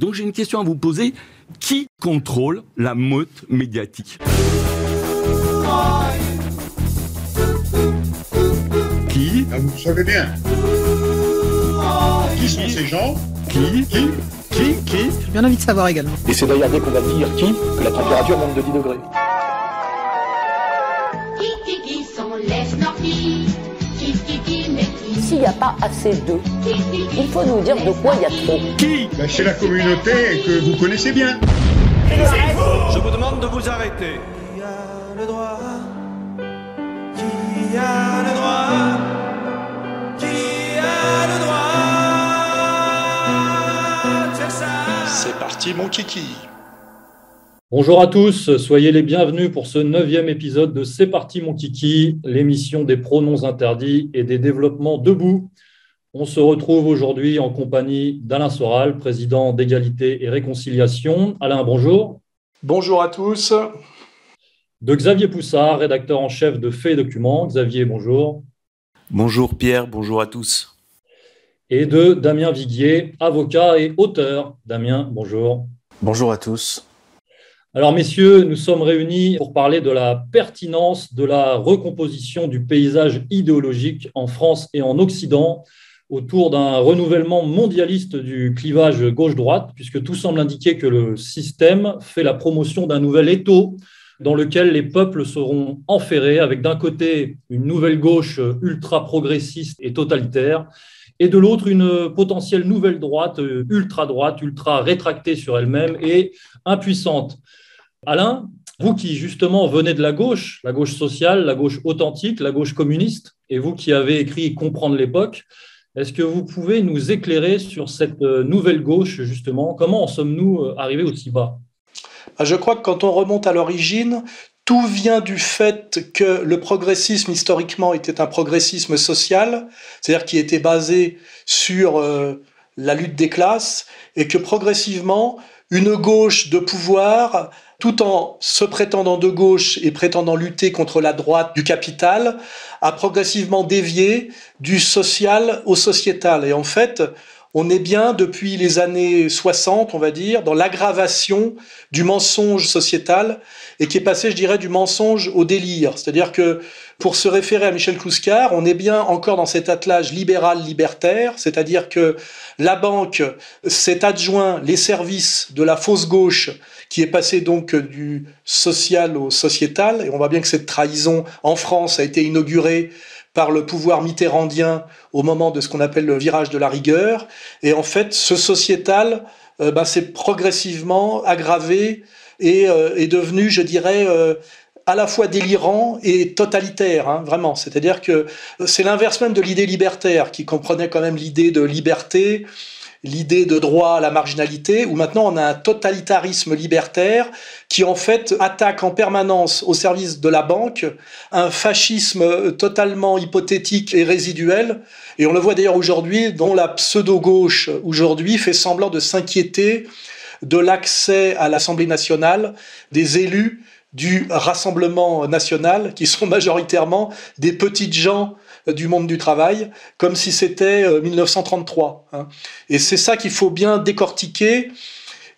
Donc j'ai une question à vous poser. Qui contrôle la meute médiatique? Qui? Ah, vous savez bien. Qui sont ces gens? Qui? Qui? Qui? Qui? J'ai bien envie de savoir également. Et c'est d'ailleurs dès qu'on va dire qui que la température monte de 10 degrés. S'il n'y a pas assez d'eux, il faut nous dire de quoi il y a trop. Qui? Ben, C'est la communauté que vous connaissez bien. Je vous demande de vous arrêter. Qui a le droit? Qui a le droit? Qui a le droit de faire ça? C'est parti mon kiki. Bonjour à tous, soyez les bienvenus pour ce neuvième épisode de C'est parti mon kiki, l'émission des pronoms interdits et des développements debout. On se retrouve aujourd'hui en compagnie d'Alain Soral, président d'égalité et réconciliation. Alain, bonjour. Bonjour à tous. De Xavier Poussard, rédacteur en chef de Faits et Documents. Xavier, bonjour. Bonjour Pierre, bonjour à tous. Et de Damien Viguier, avocat et auteur. Damien, bonjour. Bonjour à tous. Alors, messieurs, nous sommes réunis pour parler de la pertinence de la recomposition du paysage idéologique en France et en Occident autour d'un renouvellement mondialiste du clivage gauche-droite, puisque tout semble indiquer que le système fait la promotion d'un nouvel étau dans lequel les peuples seront enferrés avec d'un côté une nouvelle gauche ultra-progressiste et totalitaire, et de l'autre une potentielle nouvelle droite ultra-droite, ultra-rétractée sur elle-même et impuissante. Alain, vous qui justement venez de la gauche, la gauche sociale, la gauche authentique, la gauche communiste, et vous qui avez écrit Comprendre l'époque, est-ce que vous pouvez nous éclairer sur cette nouvelle gauche, justement? Comment en sommes-nous arrivés aussi bas? Je crois que quand on remonte à l'origine, tout vient du fait que le progressisme historiquement était un progressisme social, c'est-à-dire qui était basé sur euh, la lutte des classes, et que progressivement, une gauche de pouvoir tout en se prétendant de gauche et prétendant lutter contre la droite du capital, a progressivement dévié du social au sociétal. Et en fait, on est bien depuis les années 60, on va dire, dans l'aggravation du mensonge sociétal et qui est passé, je dirais, du mensonge au délire. C'est-à-dire que pour se référer à Michel Clouscar, on est bien encore dans cet attelage libéral-libertaire, c'est-à-dire que la banque s'est adjoint les services de la fausse gauche qui est passé donc du social au sociétal. Et on voit bien que cette trahison en France a été inaugurée par le pouvoir mitterrandien au moment de ce qu'on appelle le virage de la rigueur. Et en fait, ce sociétal ben, s'est progressivement aggravé et euh, est devenu, je dirais, euh, à la fois délirant et totalitaire, hein, vraiment. C'est-à-dire que c'est l'inverse même de l'idée libertaire, qui comprenait quand même l'idée de liberté, l'idée de droit à la marginalité, où maintenant on a un totalitarisme libertaire qui en fait attaque en permanence au service de la banque un fascisme totalement hypothétique et résiduel. Et on le voit d'ailleurs aujourd'hui, dont la pseudo-gauche aujourd'hui fait semblant de s'inquiéter de l'accès à l'Assemblée nationale des élus du Rassemblement national, qui sont majoritairement des petites gens du monde du travail, comme si c'était 1933. Hein. Et c'est ça qu'il faut bien décortiquer.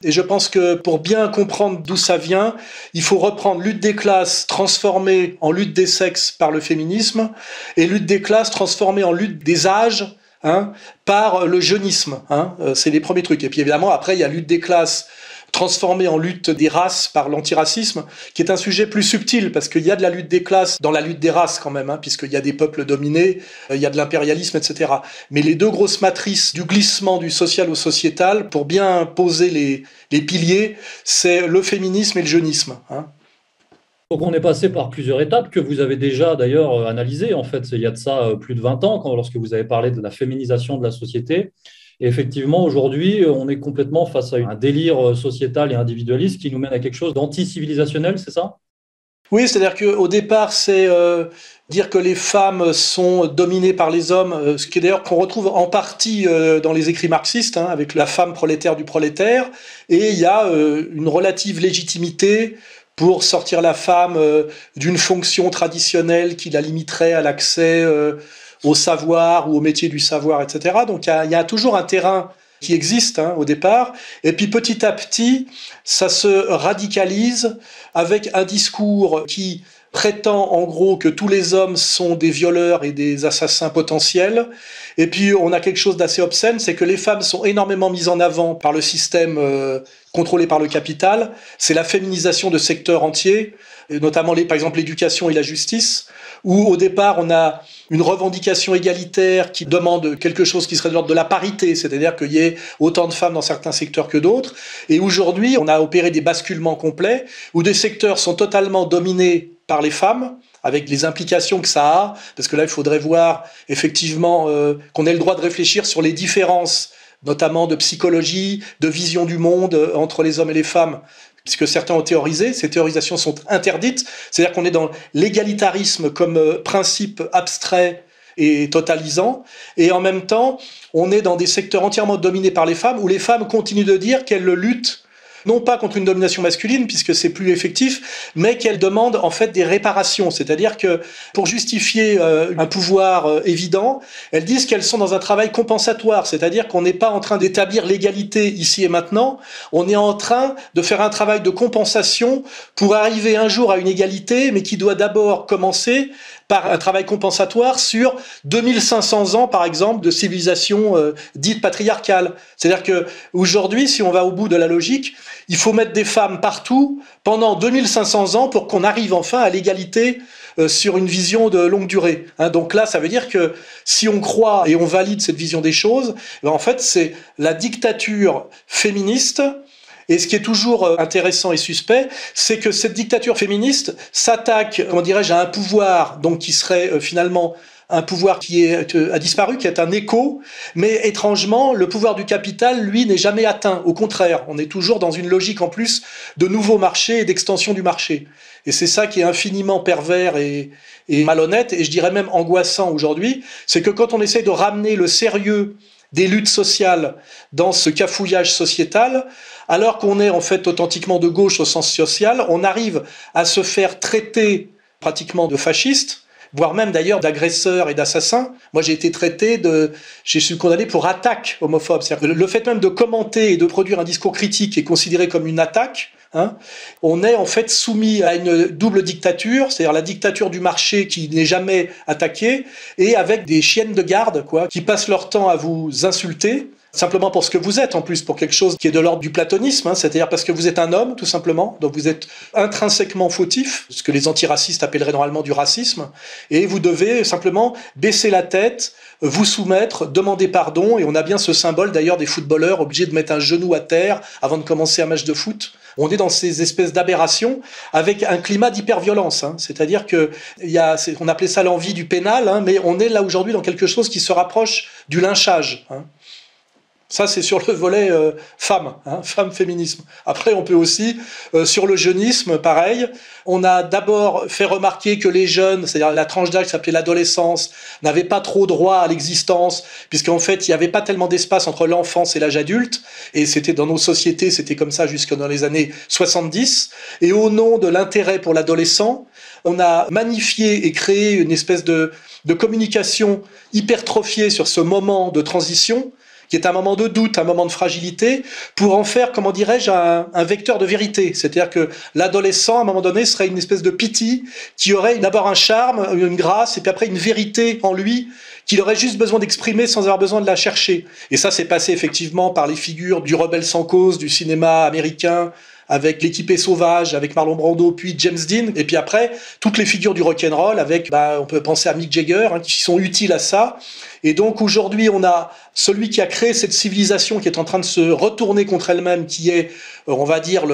Et je pense que pour bien comprendre d'où ça vient, il faut reprendre lutte des classes transformée en lutte des sexes par le féminisme et lutte des classes transformée en lutte des âges hein, par le jeunisme. Hein. C'est les premiers trucs. Et puis évidemment, après, il y a lutte des classes transformée en lutte des races par l'antiracisme, qui est un sujet plus subtil, parce qu'il y a de la lutte des classes dans la lutte des races quand même, hein, puisqu'il y a des peuples dominés, il y a de l'impérialisme, etc. Mais les deux grosses matrices du glissement du social au sociétal, pour bien poser les, les piliers, c'est le féminisme et le jeunisme. Hein. Donc on est passé par plusieurs étapes que vous avez déjà d'ailleurs analysées, en fait, il y a de ça plus de 20 ans, quand, lorsque vous avez parlé de la féminisation de la société. Et effectivement, aujourd'hui, on est complètement face à un délire sociétal et individualiste qui nous mène à quelque chose d'anti-civilisationnel, c'est ça? Oui, c'est-à-dire qu'au départ, c'est euh, dire que les femmes sont dominées par les hommes, euh, ce qui est d'ailleurs qu'on retrouve en partie euh, dans les écrits marxistes, hein, avec la femme prolétaire du prolétaire, et il y a une relative légitimité pour sortir la femme d'une fonction traditionnelle qui la limiterait à l'accès au savoir ou au métier du savoir, etc. Donc il y, a, toujours un terrain qui existe hein, au départ. Et puis petit à petit, ça se radicalise avec un discours qui prétend en gros que tous les hommes sont des violeurs et des assassins potentiels. Et puis on a quelque chose d'assez obscène, c'est que les femmes sont énormément mises en avant par le système euh, contrôlé par le capital. C'est la féminisation de secteurs entiers, notamment les, par exemple l'éducation et la justice, où au départ on a une revendication égalitaire qui demande quelque chose qui serait de l'ordre de la parité, c'est-à-dire qu'il y ait autant de femmes dans certains secteurs que d'autres. Et aujourd'hui, on a opéré des basculements complets où des secteurs sont totalement dominés par les femmes, avec les implications que ça a, parce que là, il faudrait voir effectivement euh, qu'on ait le droit de réfléchir sur les différences, notamment de psychologie, de vision du monde euh, entre les hommes et les femmes, puisque certains ont théorisé, ces théorisations sont interdites, c'est-à-dire qu'on est dans l'égalitarisme comme euh, principe abstrait et totalisant, et en même temps, on est dans des secteurs entièrement dominés par les femmes, où les femmes continuent de dire qu'elles luttent non pas contre une domination masculine, puisque c'est plus effectif, mais qu'elle demande en fait des réparations. C'est-à-dire que pour justifier euh, un pouvoir euh, évident, elles disent qu'elles sont dans un travail compensatoire, c'est-à-dire qu'on n'est pas en train d'établir l'égalité ici et maintenant, on est en train de faire un travail de compensation pour arriver un jour à une égalité, mais qui doit d'abord commencer par un travail compensatoire sur 2500 ans, par exemple, de civilisation euh, dite patriarcale. C'est-à-dire que aujourd'hui, si on va au bout de la logique, il faut mettre des femmes partout pendant 2500 ans pour qu'on arrive enfin à l'égalité euh, sur une vision de longue durée. Hein. donc là, ça veut dire que si on croit et on valide cette vision des choses, ben en fait, c'est la dictature féministe et ce qui est toujours euh, intéressant et suspect, c'est que cette dictature féministe s'attaque, comment dirais-je, à un pouvoir donc qui serait euh, finalement un pouvoir qui est, euh, a disparu, qui est un écho, mais étrangement, le pouvoir du capital, lui, n'est jamais atteint. Au contraire, on est toujours dans une logique en plus de nouveaux marchés et d'extension du marché. Et c'est ça qui est infiniment pervers et, et malhonnête, et je dirais même angoissant aujourd'hui, c'est que quand on essaie de ramener le sérieux des luttes sociales dans ce cafouillage sociétal, alors qu'on est en fait authentiquement de gauche au sens social, on arrive à se faire traiter pratiquement de fasciste, voire même d'ailleurs d'agresseur et d'assassin. Moi, j'ai été traité de, j'ai suis condamné pour attaque homophobe. Le fait même de commenter et de produire un discours critique est considéré comme une attaque. Hein. on est en fait soumis à une double dictature, c'est-à-dire la dictature du marché qui n'est jamais attaquée, et avec des chiennes de garde, quoi, qui passent leur temps à vous insulter, simplement pour ce que vous êtes en plus, pour quelque chose qui est de l'ordre du platonisme, hein, c'est-à-dire parce que vous êtes un homme tout simplement, donc vous êtes intrinsèquement fautif, ce que les antiracistes appelleraient normalement du racisme, et vous devez simplement baisser la tête, vous soumettre, demander pardon, et on a bien ce symbole d'ailleurs des footballeurs obligés de mettre un genou à terre avant de commencer un match de foot. On est dans ces espèces d'aberrations avec un climat d'hyperviolence. Hein. C'est-à-dire que y a, on appelait ça l'envie du pénal, hein, mais on est là aujourd'hui dans quelque chose qui se rapproche du lynchage. Hein. Ça, c'est sur le volet euh, femme, hein, femme féminisme. Après, on peut aussi, euh, sur le jeunisme, pareil, on a d'abord fait remarquer que les jeunes, c'est-à-dire la tranche d'âge qui s'appelait l'adolescence, n'avaient pas trop droit à l'existence, puisqu'en fait, il n'y avait pas tellement d'espace entre l'enfance et l'âge adulte, et c'était dans nos sociétés, c'était comme ça jusque dans les années 70, et au nom de l'intérêt pour l'adolescent, on a magnifié et créé une espèce de, de communication hypertrophiée sur ce moment de transition, qui est un moment de doute, un moment de fragilité, pour en faire, comment dirais-je, un, vecteur de vérité. C'est-à-dire que l'adolescent, à un moment donné, serait une espèce de pitié qui aurait d'abord un charme, une grâce, et puis après une vérité en lui qu'il aurait juste besoin d'exprimer sans avoir besoin de la chercher. Et ça, c'est passé effectivement par les figures du rebelle sans cause, du cinéma américain, avec l'équipé sauvage, avec Marlon Brando, puis James Dean, et puis après, toutes les figures du rock'n'roll, avec, bah, on peut penser à Mick Jagger, hein, qui sont utiles à ça. Et donc aujourd'hui, on a celui qui a créé cette civilisation qui est en train de se retourner contre elle-même, qui est, euh, on va dire,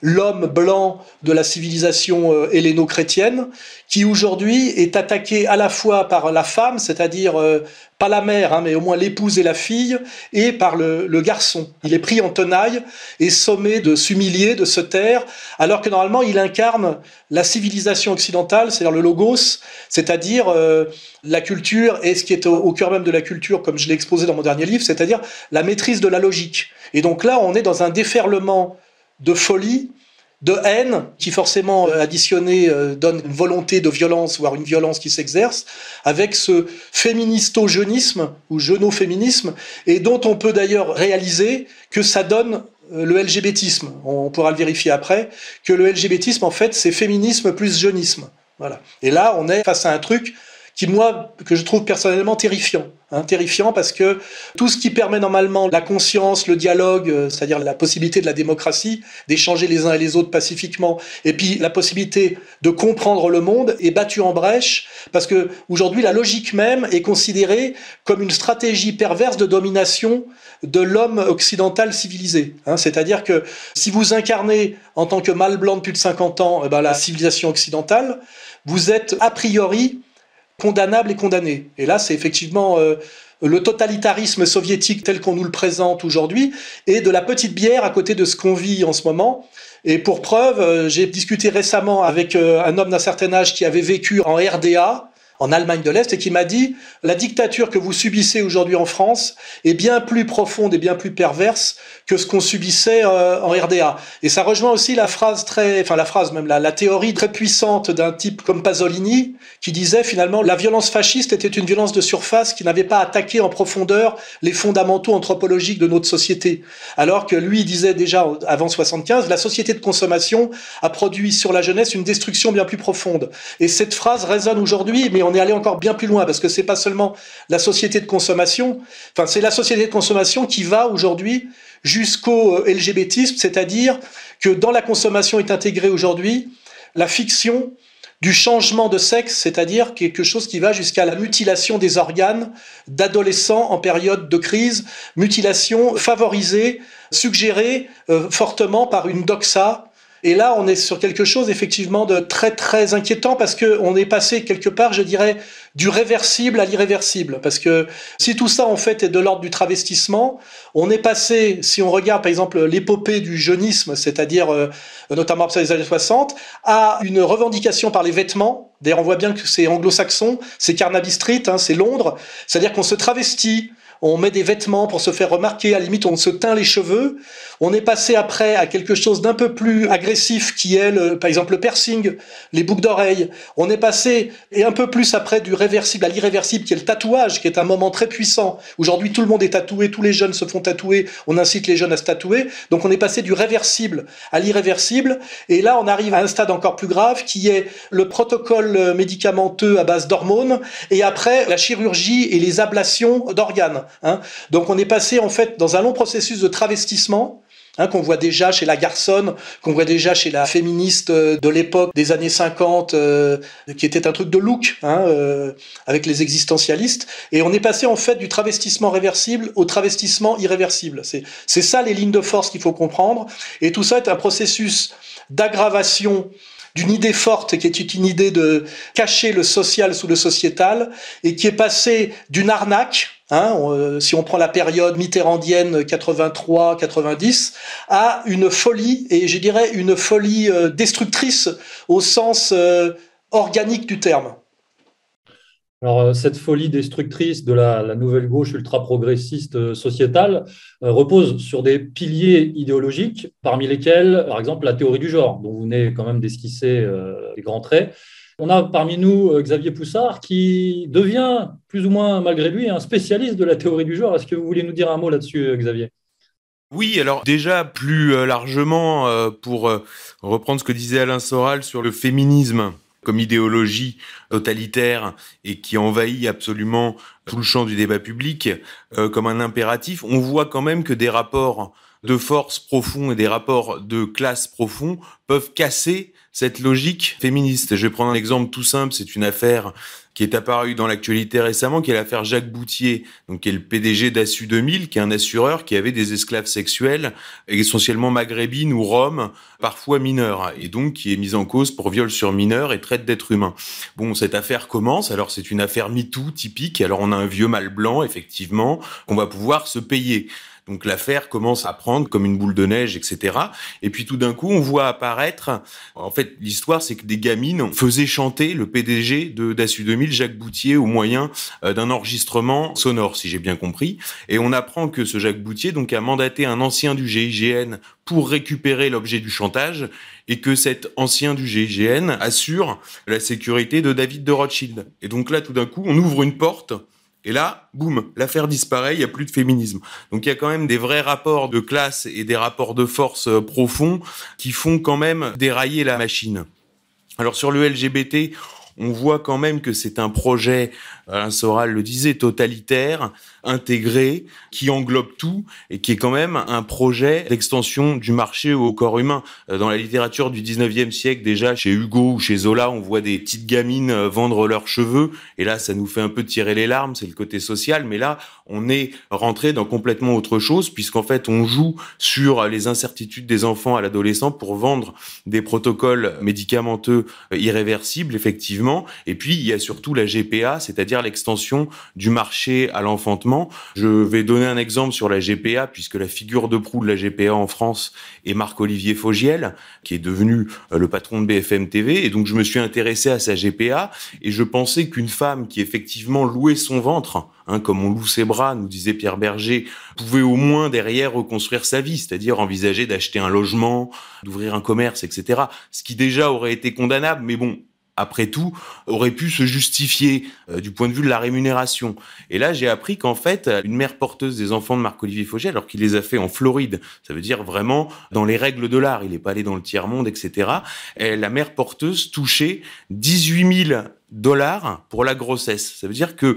l'homme blanc de la civilisation euh, helléno-chrétienne, qui aujourd'hui est attaqué à la fois par la femme, c'est-à-dire euh, pas la mère, hein, mais au moins l'épouse et la fille, et par le, garçon. Il est pris en tenaille et sommé de s'humilier, de se taire, alors que normalement il incarne la civilisation occidentale, c'est-à-dire le logos, c'est-à-dire euh, la culture et ce qui est au, au, cœur même de la culture, comme je l'ai exposé dans dernier livre, c'est-à-dire la maîtrise de la logique. Et donc là, on est dans un déferlement de folie de haine qui forcément euh, additionné euh, donne une volonté de violence, voire une violence qui s'exerce, avec ce féministo-jeunisme ou jeunoféminisme, et dont on peut d'ailleurs réaliser que ça donne euh, le LGBTisme. On pourra le vérifier après, que le LGBTisme, en fait, c'est féminisme plus jeunisme. Voilà. Et là, on est face à un truc qui, moi, que je trouve personnellement terrifiant. Hein, terrifiant parce que tout ce qui permet normalement la conscience, le dialogue, euh, c'est-à-dire la possibilité de la démocratie, d'échanger les uns et les autres pacifiquement, et puis la possibilité de comprendre le monde est battu en brèche parce que aujourd'hui la logique même est considérée comme une stratégie perverse de domination de l'homme occidental civilisé. Hein, c'est-à-dire que si vous incarnez en tant que mâle blanc de plus de 50 ans eh ben, la civilisation occidentale, vous êtes a priori condamnable et condamné. Et là, c'est effectivement euh, le totalitarisme soviétique tel qu'on nous le présente aujourd'hui et de la petite bière à côté de ce qu'on vit en ce moment. Et pour preuve, euh, j'ai discuté récemment avec euh, un homme d'un certain âge qui avait vécu en RDA, en Allemagne de l'Est et qui m'a dit la dictature que vous subissez aujourd'hui en France est bien plus profonde et bien plus perverse que ce qu'on subissait euh, en RDA. Et ça rejoint aussi la phrase très, enfin la phrase même la, la théorie très puissante d'un type comme Pasolini qui disait finalement la violence fasciste était une violence de surface qui n'avait pas attaqué en profondeur les fondamentaux anthropologiques de notre société. Alors que lui disait déjà avant 75 la société de consommation a produit sur la jeunesse une destruction bien plus profonde. Et cette phrase résonne aujourd'hui, mais on est allé encore bien plus loin parce que c'est pas seulement la société de consommation, c'est la société de consommation qui va aujourd'hui jusqu'au euh, LGBTisme, c'est-à-dire que dans la consommation est intégrée aujourd'hui la fiction du changement de sexe, c'est-à-dire quelque chose qui va jusqu'à la mutilation des organes d'adolescents en période de crise, mutilation favorisée, suggérée euh, fortement par une doxa et là, on est sur quelque chose effectivement de très très inquiétant parce que on est passé quelque part, je dirais, du réversible à l'irréversible. Parce que si tout ça en fait est de l'ordre du travestissement, on est passé, si on regarde par exemple l'épopée du jeunisme, c'est-à-dire euh, notamment à les années 60, à une revendication par les vêtements. D'ailleurs, on voit bien que c'est anglo-saxon, c'est Carnaby Street, hein, c'est Londres. C'est-à-dire qu'on se travestit, on met des vêtements pour se faire remarquer, à la limite on se teint les cheveux. On est passé après à quelque chose d'un peu plus agressif qui est le, par exemple le piercing, les boucles d'oreilles. On est passé et un peu plus après du réversible à l'irréversible qui est le tatouage, qui est un moment très puissant. Aujourd'hui tout le monde est tatoué, tous les jeunes se font tatouer, on incite les jeunes à se tatouer. Donc on est passé du réversible à l'irréversible et là on arrive à un stade encore plus grave qui est le protocole médicamenteux à base d'hormones et après la chirurgie et les ablations d'organes. Hein. Donc on est passé en fait dans un long processus de travestissement. Hein, qu'on voit déjà chez la garçonne, qu'on voit déjà chez la féministe euh, de l'époque des années 50, euh, qui était un truc de look, hein, euh, avec les existentialistes. Et on est passé en fait du travestissement réversible au travestissement irréversible. C'est ça les lignes de force qu'il faut comprendre. Et tout ça est un processus d'aggravation d'une idée forte qui est une idée de cacher le social sous le sociétal et qui est passé d'une arnaque Hein, euh, si on prend la période mitterrandienne 83-90, à une folie, et je dirais une folie euh, destructrice au sens euh, organique du terme. Alors, cette folie destructrice de la, nouvelle gauche ultra-progressiste sociétale repose sur des piliers idéologiques, parmi lesquels, par exemple, la théorie du genre, dont vous venez quand même d'esquisser les grands traits. On a parmi nous euh, Xavier Poussard qui devient plus ou moins malgré lui un spécialiste de la théorie du genre. Est-ce que vous voulez nous dire un mot là-dessus, euh, Xavier? Oui, alors déjà plus euh, largement, pour reprendre ce que disait Alain Soral sur le féminisme comme idéologie totalitaire et qui envahit absolument tout le champ du débat public comme un impératif, on voit quand même que des rapports de force profonds et des rapports de classe profonds peuvent casser cette logique féministe. Je vais prendre un exemple tout simple, c'est une affaire qui est apparue dans l'actualité récemment, qui est l'affaire Jacques Boutier, donc qui est le PDG d'Assu 2000, qui est un assureur qui avait des esclaves sexuels, essentiellement maghrébines ou roms, parfois mineurs, et donc qui est mise en cause pour viol sur mineurs et traite d'êtres humains. Bon, cette affaire commence, alors c'est une affaire MeToo typique, alors on a un vieux mâle blanc, effectivement, qu'on va pouvoir se payer. Donc l'affaire commence à prendre comme une boule de neige, etc. Et puis tout d'un coup, on voit apparaître, en fait, l'histoire, c'est que des gamines faisaient chanter le PDG de d'Assu 2000, Jacques Boutier, au moyen euh, d'un enregistrement sonore, si j'ai bien compris. Et on apprend que ce Jacques Boutier, donc, a mandaté un ancien du GIGN pour récupérer l'objet du chantage et que cet ancien du GIGN assure la sécurité de David de Rothschild. Et donc là, tout d'un coup, on ouvre une porte et là, boum, l'affaire disparaît, il n'y a plus de féminisme. Donc il y a quand même des vrais rapports de classe et des rapports de force euh, profonds qui font quand même dérailler la machine. Alors sur le LGBT, on voit quand même que c'est un projet, Alain Soral le disait, totalitaire, intégré, qui englobe tout et qui est quand même un projet d'extension du marché au corps humain. Euh, dans la littérature du 19e siècle, déjà, chez Hugo ou chez Zola, on voit des petites gamines euh, vendre leurs cheveux. Et là, ça nous fait un peu tirer les larmes, c'est le côté social. Mais là, on est rentré dans complètement autre chose, puisqu'en fait, on joue sur les incertitudes des enfants à l'adolescent pour vendre des protocoles médicamenteux euh, irréversibles, effectivement. Et puis, il y a surtout la GPA, c'est-à-dire l'extension du marché à l'enfantement je vais donner un exemple sur la GPA, puisque la figure de proue de la GPA en France est Marc-Olivier Fogiel, qui est devenu euh, le patron de BFM TV. Et donc, je me suis intéressé à sa GPA et je pensais qu'une femme qui effectivement louait son ventre, hein, comme on loue ses bras, nous disait Pierre Berger, pouvait au moins derrière reconstruire sa vie, c'est-à-dire envisager d'acheter un logement, d'ouvrir un commerce, etc. Ce qui déjà aurait été condamnable, mais bon, après tout, aurait pu se justifier euh, du point de vue de la rémunération. Et là, j'ai appris qu'en fait, une mère porteuse des enfants de Marc-Olivier Faugier, alors qu'il les a fait en Floride, ça veut dire vraiment dans les règles de l'art, il n'est pas allé dans le tiers-monde, etc., et la mère porteuse touchait 18 000 dollars pour la grossesse. Ça veut dire que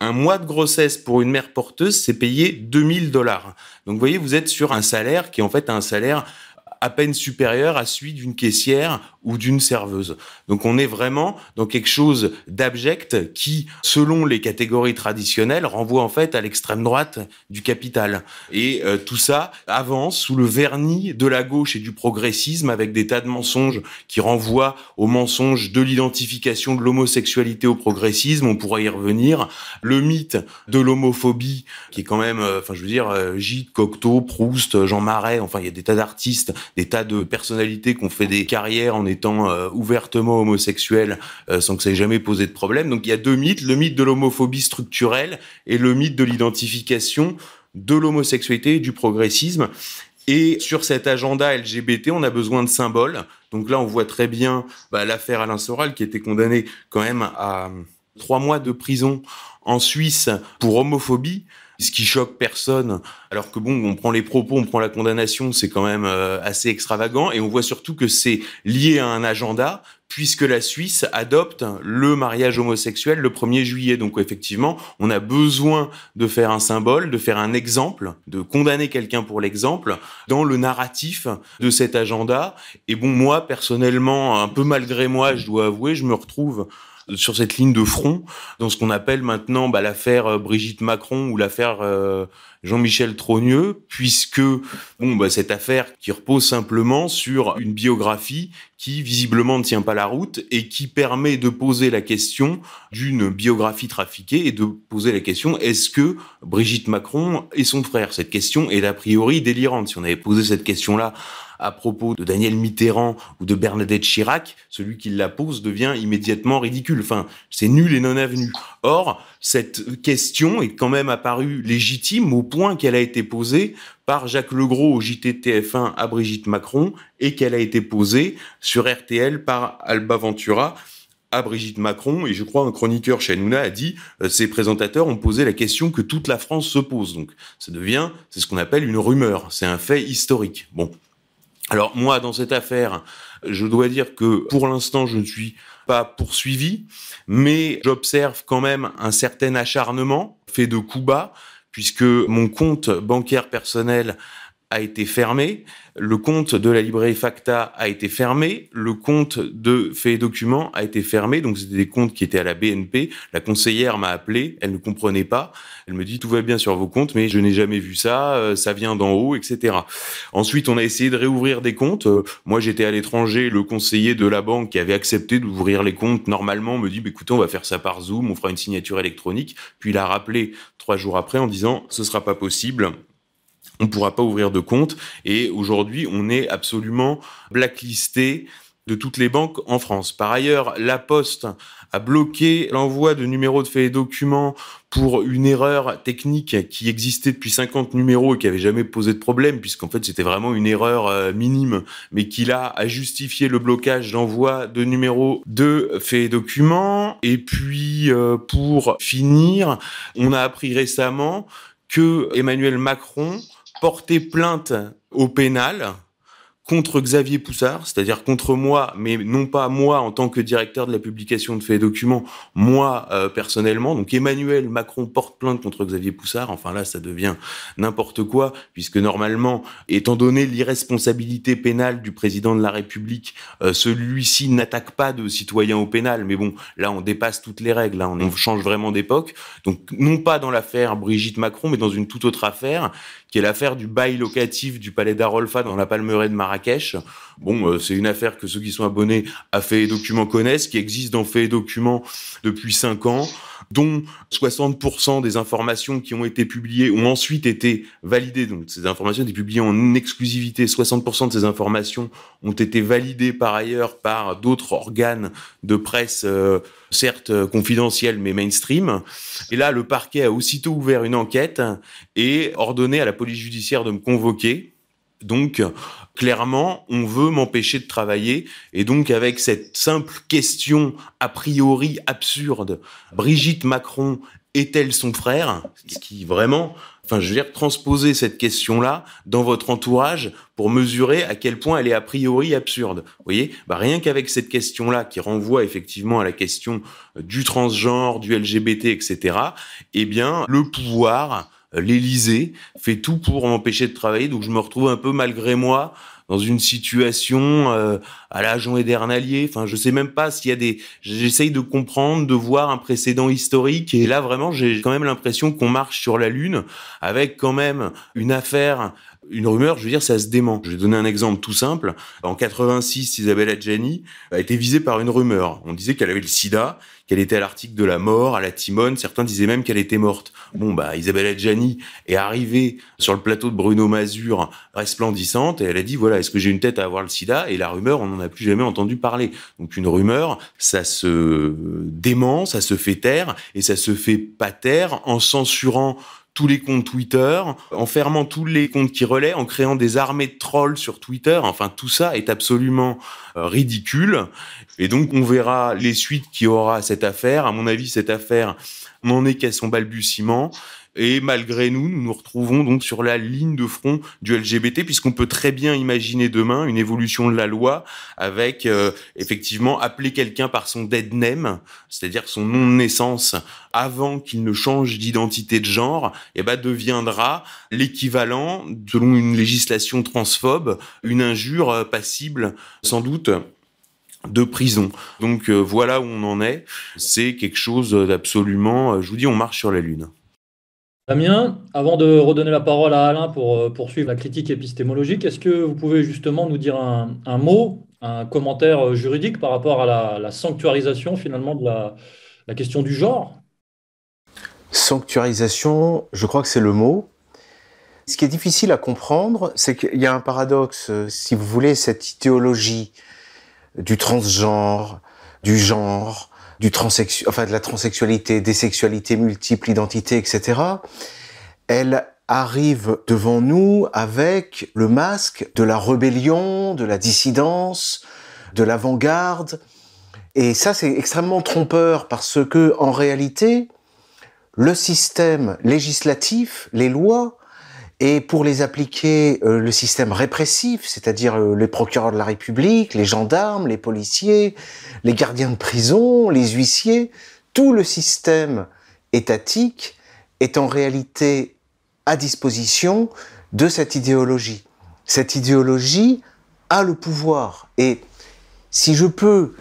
un mois de grossesse pour une mère porteuse, c'est payé 2000 dollars. Donc vous voyez, vous êtes sur un salaire qui est en fait un salaire à peine supérieur à celui d'une caissière ou d'une serveuse. Donc on est vraiment dans quelque chose d'abject qui, selon les catégories traditionnelles, renvoie en fait à l'extrême droite du capital. Et euh, tout ça avance sous le vernis de la gauche et du progressisme avec des tas de mensonges qui renvoient aux mensonges de l'identification de l'homosexualité au progressisme. On pourra y revenir. Le mythe de l'homophobie qui est quand même, euh, enfin je veux dire, euh, Gide, Cocteau, Proust, Jean Marais, enfin il y a des tas d'artistes, des tas de personnalités qui ont fait des carrières en étant euh, ouvertement homosexuels euh, sans que ça ait jamais posé de problème. Donc il y a deux mythes, le mythe de l'homophobie structurelle et le mythe de l'identification de l'homosexualité et du progressisme. Et sur cet agenda LGBT, on a besoin de symboles. Donc là, on voit très bien bah, l'affaire Alain Soral qui était condamné quand même à trois mois de prison en Suisse pour homophobie ce qui choque personne, alors que bon, on prend les propos, on prend la condamnation, c'est quand même euh, assez extravagant, et on voit surtout que c'est lié à un agenda, puisque la Suisse adopte le mariage homosexuel le 1er juillet. Donc effectivement, on a besoin de faire un symbole, de faire un exemple, de condamner quelqu'un pour l'exemple dans le narratif de cet agenda. Et bon, moi, personnellement, un peu malgré moi, je dois avouer, je me retrouve sur cette ligne de front dans ce qu'on appelle maintenant bah, l'affaire euh, Brigitte Macron ou l'affaire euh, Jean-Michel Trogneux, puisque bon, bah, cette affaire qui repose simplement sur une biographie qui visiblement ne tient pas la route et qui permet de poser la question d'une biographie trafiquée et de poser la question est-ce que Brigitte Macron est son frère Cette question est a priori délirante? Si on avait posé cette question-là à propos de Daniel Mitterrand ou de Bernadette Chirac, celui qui la pose devient immédiatement ridicule. Enfin, c'est nul et non avenu. Or, cette question est quand même apparue légitime au point qu'elle a été posée par Jacques Legros au JTTF1 à Brigitte Macron et qu'elle a été posée sur RTL par Alba Ventura à Brigitte Macron, et je crois un chroniqueur chez Hanouna a dit, euh, ces présentateurs ont posé la question que toute la France se pose. Donc ça devient, c'est ce qu'on appelle une rumeur, c'est un fait historique. Bon, alors moi, dans cette affaire, je dois dire que pour l'instant, je ne suis pas poursuivi, mais j'observe quand même un certain acharnement fait de coups bas, puisque mon compte bancaire personnel a été fermé, le compte de la librairie Facta a été fermé, le compte de Fait et Documents a été fermé, donc c'était des comptes qui étaient à la BNP. La conseillère m'a appelé, elle ne comprenait pas, elle me dit tout va bien sur vos comptes, mais je n'ai jamais vu ça, euh, ça vient d'en haut, etc. Ensuite, on a essayé de réouvrir des comptes. Euh, moi, j'étais à l'étranger, le conseiller de la banque qui avait accepté d'ouvrir les comptes normalement me dit, bah, écoutez, on va faire ça par Zoom, on fera une signature électronique. Puis il a rappelé trois jours après en disant, ce sera pas possible on ne pourra pas ouvrir de compte. Et aujourd'hui, on est absolument blacklisté de toutes les banques en France. Par ailleurs, la Poste a bloqué l'envoi de numéros de faits et documents pour une erreur technique qui existait depuis 50 numéros et qui avait jamais posé de problème, puisqu'en fait c'était vraiment une erreur euh, minime, mais qui là a justifié le blocage d'envoi de numéros de faits et documents. Et puis euh, pour finir, on a appris récemment que Emmanuel Macron portait plainte au pénal contre Xavier Poussard, c'est-à-dire contre moi, mais non pas moi en tant que directeur de la publication de faits et documents, moi euh, personnellement. Donc Emmanuel Macron porte plainte contre Xavier Poussard. Enfin là, ça devient n'importe quoi, puisque normalement, étant donné l'irresponsabilité pénale du président de la République, euh, celui-ci n'attaque pas de citoyens au pénal. Mais bon, là, on dépasse toutes les règles. Là, on change vraiment d'époque. Donc non pas dans l'affaire Brigitte Macron, mais dans une toute autre affaire qui est l'affaire du bail locatif du palais d'Arolfa dans la Palmeraie de Marrakech. Bon, euh, c'est une affaire que ceux qui sont abonnés à Faits et Documents connaissent, qui existe dans Faits et Documents depuis cinq ans, dont 60% des informations qui ont été publiées ont ensuite été validées. Donc, ces informations ont été publiées en exclusivité. 60% de ces informations ont été validées par ailleurs par d'autres organes de presse, euh, certes euh, confidentiels, mais mainstream. Et là, le parquet a aussitôt ouvert une enquête et ordonné à la police judiciaire de me convoquer. Donc, clairement, on veut m'empêcher de travailler. Et donc, avec cette simple question a priori absurde, Brigitte Macron est-elle son frère? Ce qui vraiment, enfin, je veux dire, transposer cette question-là dans votre entourage pour mesurer à quel point elle est a priori absurde. Vous voyez, bah, rien qu'avec cette question-là qui renvoie effectivement à la question du transgenre, du LGBT, etc. Eh bien, le pouvoir l'Élysée fait tout pour m'empêcher de travailler, donc je me retrouve un peu malgré moi dans une situation euh, à l'agent éternalier. Enfin, je sais même pas s'il y a des. J'essaye de comprendre, de voir un précédent historique, et là vraiment, j'ai quand même l'impression qu'on marche sur la lune avec quand même une affaire une rumeur, je veux dire, ça se dément. Je vais donner un exemple tout simple. En 86, Isabelle Adjani a été visée par une rumeur. On disait qu'elle avait le sida, qu'elle était à l'article de la mort, à la timone. Certains disaient même qu'elle était morte. Bon, bah, Isabelle Adjani est arrivée sur le plateau de Bruno Mazur, resplendissante, et elle a dit, voilà, est-ce que j'ai une tête à avoir le sida? Et la rumeur, on n'en a plus jamais entendu parler. Donc, une rumeur, ça se dément, ça se fait taire, et ça se fait pas taire en censurant tous les comptes Twitter, en fermant tous les comptes qui relaient, en créant des armées de trolls sur Twitter. Enfin, tout ça est absolument euh, ridicule. Et donc, on verra les suites qui aura cette affaire. À mon avis, cette affaire n'en est qu'à son balbutiement. Et malgré nous, nous nous retrouvons donc sur la ligne de front du LGBT, puisqu'on peut très bien imaginer demain une évolution de la loi avec euh, effectivement appeler quelqu'un par son dead name, c'est-à-dire son nom de naissance, avant qu'il ne change d'identité de genre, et eh ben deviendra l'équivalent, selon une législation transphobe, une injure euh, passible, sans doute de prison. Donc euh, voilà où on en est. C'est quelque chose d'absolument, je vous dis, on marche sur la lune. Damien, avant de redonner la parole à Alain pour euh, poursuivre la critique épistémologique, est-ce que vous pouvez justement nous dire un, mot, un commentaire euh, juridique par rapport à la, sanctuarisation finalement de la, question du genre? Sanctuarisation, je crois que c'est le mot. Ce qui est difficile à comprendre, c'est qu'il y a un paradoxe, si vous voulez, cette idéologie du transgenre, du genre, du transsexu enfin de la transsexualité, des sexualités multiples, identités, etc. Elle arrive devant nous avec le masque de la rébellion, de la dissidence, de l'avant-garde. Et ça, c'est extrêmement trompeur parce que, en réalité, le système législatif, les lois, et pour les appliquer, euh, le système répressif, c'est-à-dire euh, les procureurs de la République, les gendarmes, les policiers, les gardiens de prison, les huissiers, tout le système étatique est en réalité à disposition de cette idéologie. Cette idéologie a le pouvoir. Et si je peux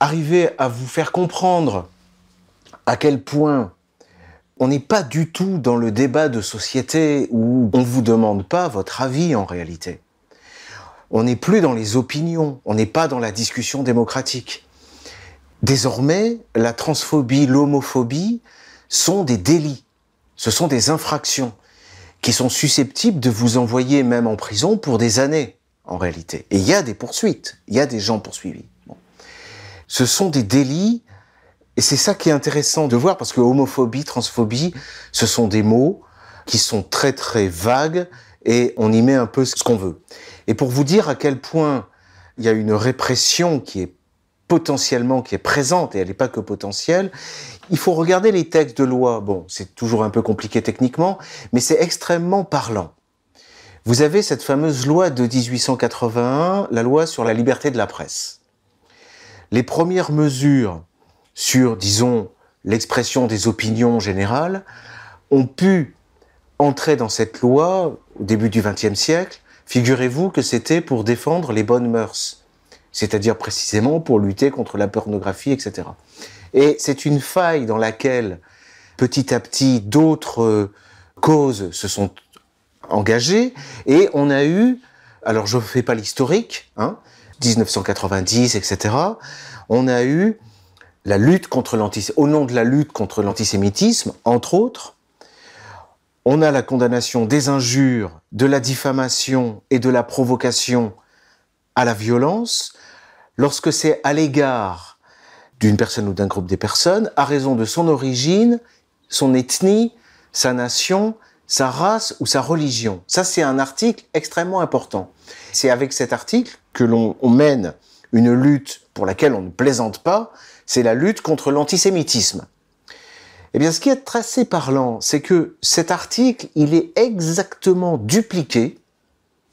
arriver à vous faire comprendre à quel point on n'est pas du tout dans le débat de société où on ne vous demande pas votre avis en réalité. On n'est plus dans les opinions, on n'est pas dans la discussion démocratique. Désormais, la transphobie, l'homophobie sont des délits, ce sont des infractions qui sont susceptibles de vous envoyer même en prison pour des années, en réalité. Et il y a des poursuites, il y a des gens poursuivis. Ce sont des délits, et c'est ça qui est intéressant de voir, parce que homophobie, transphobie, ce sont des mots qui sont très très vagues, et on y met un peu ce qu'on veut. Et pour vous dire à quel point il y a une répression qui est potentiellement, qui est présente, et elle n'est pas que potentielle, il faut regarder les textes de loi. Bon, c'est toujours un peu compliqué techniquement, mais c'est extrêmement parlant. Vous avez cette fameuse loi de 1881, la loi sur la liberté de la presse. Les premières mesures sur, disons, l'expression des opinions générales ont pu entrer dans cette loi au début du XXe siècle. Figurez-vous que c'était pour défendre les bonnes mœurs, c'est-à-dire précisément pour lutter contre la pornographie, etc. Et c'est une faille dans laquelle, petit à petit, d'autres euh, causes se sont engagées, et on a eu, alors je ne fais pas l'historique, hein, 1990, etc., on a eu la lutte contre au nom de la lutte contre l'antisémitisme, entre autres, on a la condamnation des injures, de la diffamation et de la provocation à la violence, lorsque c'est à l'égard d'une personne ou d'un groupe des personnes, à raison de son origine, son ethnie, sa nation, sa race ou sa religion. Ça, c'est un article extrêmement important. C'est avec cet article que l'on mène une lutte pour laquelle on ne plaisante pas, c'est la lutte contre l'antisémitisme. Eh bien, ce qui est assez parlant, c'est que cet article, il est exactement dupliqué.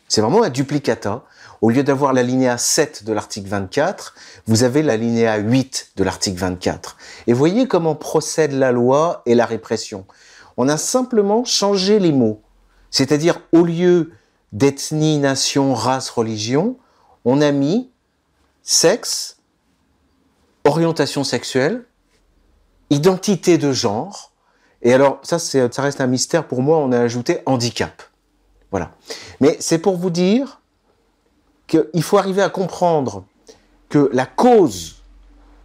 C'est vraiment un duplicata. Au lieu d'avoir la linéa 7 de l'article 24, vous avez la linéa 8 de l'article 24. Et voyez comment procède la loi et la répression. On a simplement changé les mots. C'est-à-dire, au lieu d'ethnie, nation, race, religion, on a mis sexe, orientation sexuelle, identité de genre. Et alors, ça, reste un mystère pour moi, on a ajouté handicap. Voilà. Mais c'est pour vous dire qu'il faut arriver à comprendre que la cause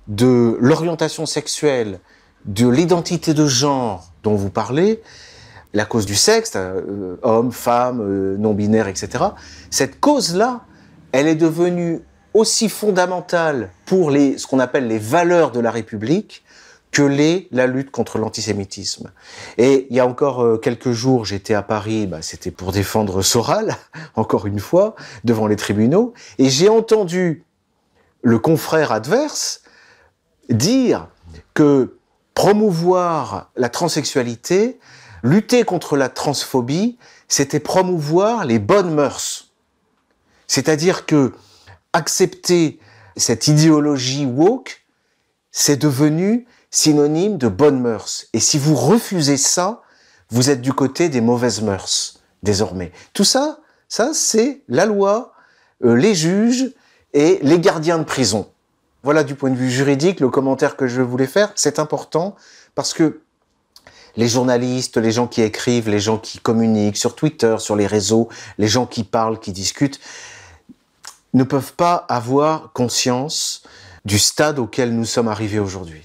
de l'orientation sexuelle, de l'identité de genre dont vous parlez, la cause du sexe, euh, homme, femme, euh, non-binaire, etc., cette cause-là, elle est devenue aussi fondamentale pour les, ce qu'on appelle les valeurs de la République que l'est la lutte contre l'antisémitisme. Et il y a encore euh, quelques jours, j'étais à Paris, bah, c'était pour défendre Soral, encore une fois, devant les tribunaux, et j'ai entendu le confrère adverse dire que promouvoir la transsexualité, lutter contre la transphobie, c'était promouvoir les bonnes mœurs. C'est-à-dire que accepter cette idéologie woke, c'est devenu synonyme de bonnes mœurs. Et si vous refusez ça, vous êtes du côté des mauvaises mœurs, désormais. Tout ça, ça, c'est la loi, euh, les juges et les gardiens de prison. Voilà du point de vue juridique le commentaire que je voulais faire. C'est important parce que les journalistes, les gens qui écrivent, les gens qui communiquent sur Twitter, sur les réseaux, les gens qui parlent, qui discutent, ne peuvent pas avoir conscience du stade auquel nous sommes arrivés aujourd'hui.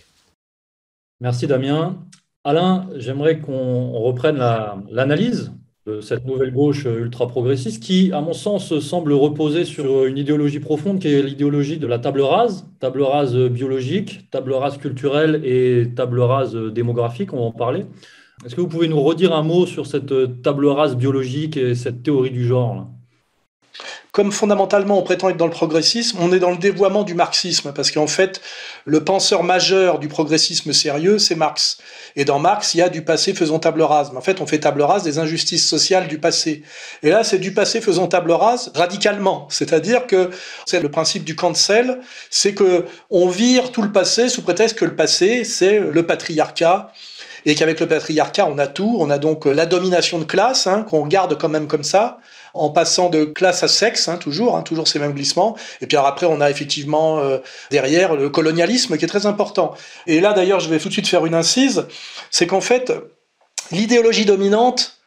Merci Damien. Alain, j'aimerais qu'on reprenne l'analyse de cette nouvelle gauche ultra-progressiste qui, à mon sens, semble reposer sur une idéologie profonde qui est l'idéologie de la table rase, table rase biologique, table rase culturelle et table rase démographique, on va en parler. Est-ce que vous pouvez nous redire un mot sur cette table rase biologique et cette théorie du genre comme fondamentalement on prétend être dans le progressisme, on est dans le dévoiement du marxisme, parce qu'en fait, le penseur majeur du progressisme sérieux, c'est Marx. Et dans Marx, il y a du passé faisant table rase. Mais en fait, on fait table rase des injustices sociales du passé. Et là, c'est du passé faisant table rase radicalement. C'est-à-dire que c'est le principe du cancel, c'est que on vire tout le passé sous prétexte que le passé, c'est le patriarcat, et qu'avec le patriarcat, on a tout. On a donc la domination de classe, hein, qu'on garde quand même comme ça en passant de classe à sexe, hein, toujours, hein, toujours ces mêmes glissements. Et puis après, on a effectivement euh, derrière le colonialisme qui est très important. Et là, d'ailleurs, je vais tout de suite faire une incise, c'est qu'en fait, l'idéologie dominante,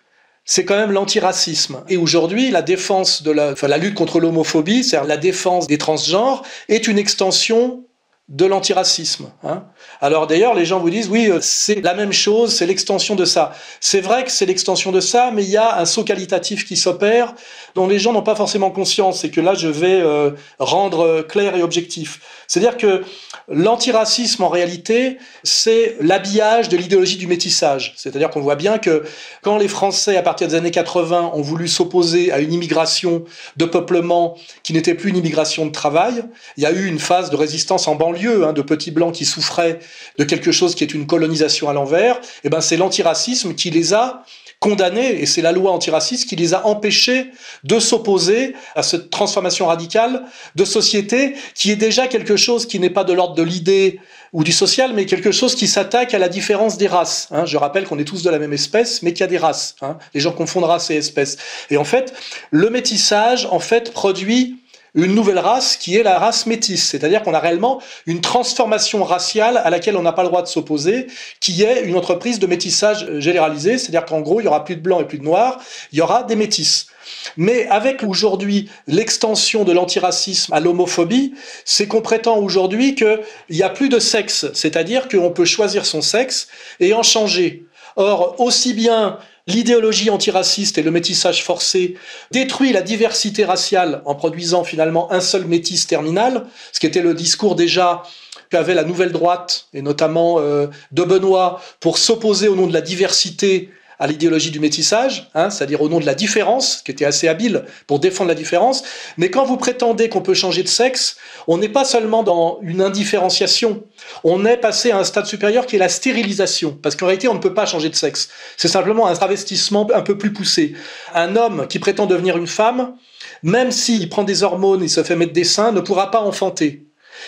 c'est quand même l'antiracisme. Et aujourd'hui, la défense de la lutte contre l'homophobie, c'est-à-dire la défense des transgenres, est une extension de l'antiracisme. Hein. Alors d'ailleurs, les gens vous disent, oui, euh, c'est la même chose, c'est l'extension de ça. C'est vrai que c'est l'extension de ça, mais il y a un saut qualitatif qui s'opère dont les gens n'ont pas forcément conscience et que là, je vais euh, rendre euh, clair et objectif. C'est-à-dire que l'antiracisme, en réalité, c'est l'habillage de l'idéologie du métissage. C'est-à-dire qu'on voit bien que quand les Français, à partir des années 80, ont voulu s'opposer à une immigration de peuplement qui n'était plus une immigration de travail, il y a eu une phase de résistance en banlieue, hein, de petits blancs qui souffraient de quelque chose qui est une colonisation à l'envers. Et ben, c'est l'antiracisme qui les a condamnés, et c'est la loi antiraciste qui les a empêchés de s'opposer à cette transformation radicale de société qui est déjà quelque chose qui n'est pas de l'ordre de l'idée ou du social, mais quelque chose qui s'attaque à la différence des races. Hein. Je rappelle qu'on est tous de la même espèce, mais qu'il y a des races. Hein. Les gens confondent race et espèce. Et en fait, le métissage, en fait, produit une nouvelle race qui est la race métisse. C'est-à-dire qu'on a réellement une transformation raciale à laquelle on n'a pas le droit de s'opposer, qui est une entreprise de métissage généralisé. C'est-à-dire qu'en gros, il y aura plus de blancs et plus de noirs, il y aura des métisses. Mais avec aujourd'hui l'extension de l'antiracisme à l'homophobie, c'est qu'on prétend aujourd'hui qu'il n'y a plus de sexe, c'est-à-dire qu'on peut choisir son sexe et en changer. Or, aussi bien l'idéologie antiraciste et le métissage forcé détruit la diversité raciale en produisant finalement un seul métis terminal, ce qui était le discours déjà qu'avait la nouvelle droite, et notamment euh, de Benoît, pour s'opposer au nom de la diversité à l'idéologie du métissage, hein, c'est-à-dire au nom de la différence, qui était assez habile pour défendre la différence. Mais quand vous prétendez qu'on peut changer de sexe, on n'est pas seulement dans une indifférenciation, on est passé à un stade supérieur qui est la stérilisation, parce qu'en réalité, on ne peut pas changer de sexe. C'est simplement un travestissement un peu plus poussé. Un homme qui prétend devenir une femme, même s'il prend des hormones et se fait mettre des seins, ne pourra pas enfanter.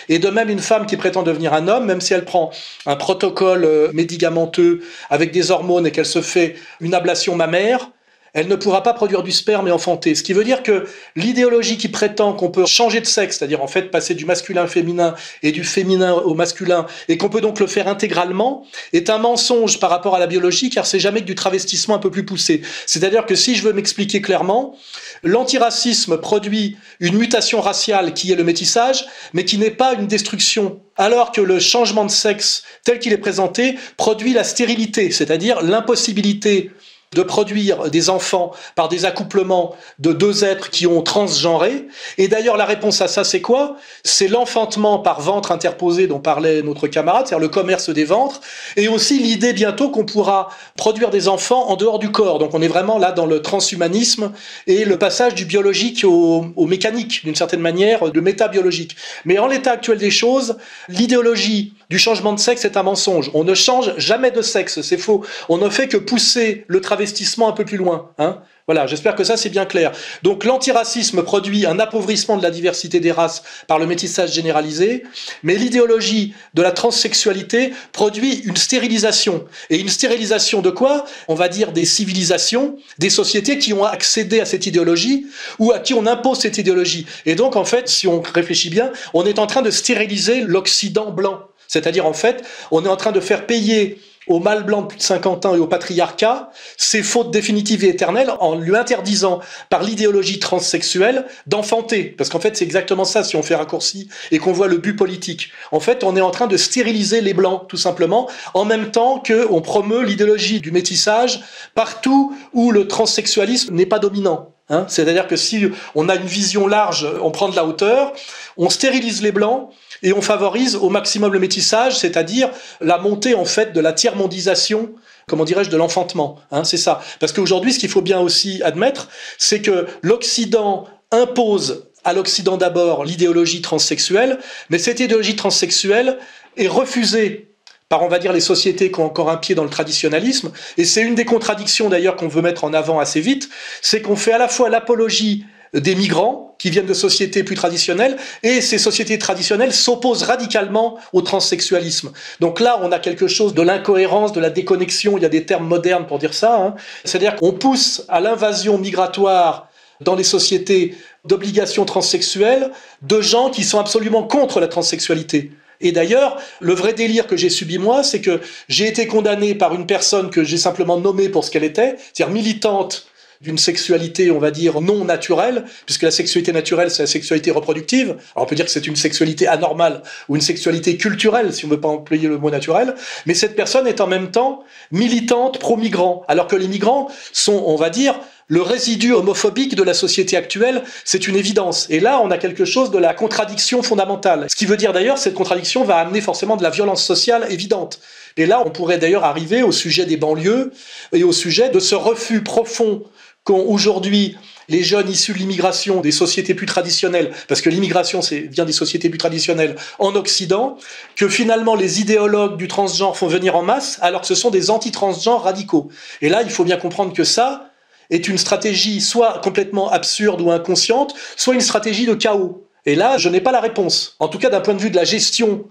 Et de même, une femme qui prétend devenir un homme, même si elle prend un protocole euh, médicamenteux avec des hormones et qu'elle se fait une ablation mammaire, elle ne pourra pas produire du sperme et enfanter. Ce qui veut dire que l'idéologie qui prétend qu'on peut changer de sexe, c'est-à-dire en fait passer du masculin au féminin et du féminin au masculin, et qu'on peut donc le faire intégralement, est un mensonge par rapport à la biologie, car c'est jamais que du travestissement un peu plus poussé. C'est-à-dire que si je veux m'expliquer clairement, l'antiracisme produit une mutation raciale qui est le métissage, mais qui n'est pas une destruction alors que le changement de sexe tel qu'il est présenté produit la stérilité, c'est-à-dire l'impossibilité de produire des enfants par des accouplements de deux êtres qui ont transgenré. Et d'ailleurs, la réponse à ça, c'est quoi? C'est l'enfantement par ventre interposé dont parlait notre camarade, c'est-à-dire le commerce des ventres, et aussi l'idée bientôt qu'on pourra produire des enfants en dehors du corps. Donc on est vraiment là dans le transhumanisme et le passage du biologique au, au mécanique, d'une certaine manière, le métabiologique. Mais en l'état actuel des choses, l'idéologie du changement de sexe est un mensonge. On ne change jamais de sexe, c'est faux. On ne fait que pousser le travestissement un peu plus loin. Hein voilà, j'espère que ça c'est bien clair. Donc l'antiracisme produit un appauvrissement de la diversité des races par le métissage généralisé, mais l'idéologie de la transsexualité produit une stérilisation. Et une stérilisation de quoi? On va dire des civilisations, des sociétés qui ont accédé à cette idéologie ou à qui on impose cette idéologie. Et donc en fait, si on réfléchit bien, on est en train de stériliser l'Occident blanc. C'est-à-dire, en fait, on est en train de faire payer au mâle blanc de plus de 50 ans et au patriarcat ses fautes définitives et éternelles en lui interdisant par l'idéologie transsexuelle d'enfanter. Parce qu'en fait, c'est exactement ça si on fait raccourci et qu'on voit le but politique. En fait, on est en train de stériliser les blancs, tout simplement, en même temps qu'on promeut l'idéologie du métissage partout où le transsexualisme n'est pas dominant. Hein C'est-à-dire que si on a une vision large, on prend de la hauteur, on stérilise les blancs, et on favorise au maximum le métissage, c'est-à-dire la montée en fait de la tiers-mondisation comment dirais-je, de l'enfantement. Hein, c'est ça. Parce qu'aujourd'hui, ce qu'il faut bien aussi admettre, c'est que l'Occident impose à l'Occident d'abord l'idéologie transsexuelle, mais cette idéologie transsexuelle est refusée par, on va dire, les sociétés qui ont encore un pied dans le traditionnalisme. Et c'est une des contradictions d'ailleurs qu'on veut mettre en avant assez vite, c'est qu'on fait à la fois l'apologie des migrants qui viennent de sociétés plus traditionnelles, et ces sociétés traditionnelles s'opposent radicalement au transsexualisme. Donc là, on a quelque chose de l'incohérence, de la déconnexion, il y a des termes modernes pour dire ça, hein. c'est-à-dire qu'on pousse à l'invasion migratoire dans les sociétés d'obligations transsexuelles de gens qui sont absolument contre la transsexualité. Et d'ailleurs, le vrai délire que j'ai subi moi, c'est que j'ai été condamné par une personne que j'ai simplement nommée pour ce qu'elle était, c'est-à-dire militante d'une sexualité, on va dire, non naturelle, puisque la sexualité naturelle, c'est la sexualité reproductive. Alors on peut dire que c'est une sexualité anormale ou une sexualité culturelle, si on ne veut pas employer le mot naturel. Mais cette personne est en même temps militante pro-migrant, alors que les migrants sont, on va dire, le résidu homophobique de la société actuelle, c'est une évidence. Et là, on a quelque chose de la contradiction fondamentale. Ce qui veut dire d'ailleurs, cette contradiction va amener forcément de la violence sociale évidente. Et là, on pourrait d'ailleurs arriver au sujet des banlieues et au sujet de ce refus profond qu'ont aujourd'hui les jeunes issus de l'immigration des sociétés plus traditionnelles, parce que l'immigration vient des sociétés plus traditionnelles en Occident, que finalement les idéologues du transgenre font venir en masse, alors que ce sont des anti-transgenres radicaux. Et là, il faut bien comprendre que ça, est une stratégie soit complètement absurde ou inconsciente, soit une stratégie de chaos. Et là, je n'ai pas la réponse. En tout cas, d'un point de vue de la gestion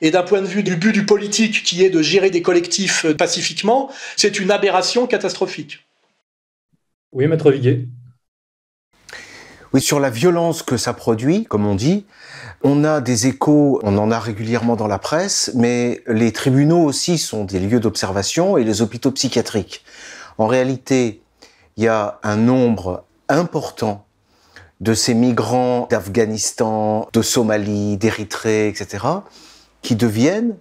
et d'un point de vue du but du politique qui est de gérer des collectifs euh, pacifiquement, c'est une aberration catastrophique. Oui, maître Viguet. Oui, sur la violence que ça produit, comme on dit, on a des échos, on en a régulièrement dans la presse, mais les tribunaux aussi sont des lieux d'observation et les hôpitaux psychiatriques. En réalité, il y a un nombre important de ces migrants d'Afghanistan, de Somalie, d'Érythrée, etc., qui deviennent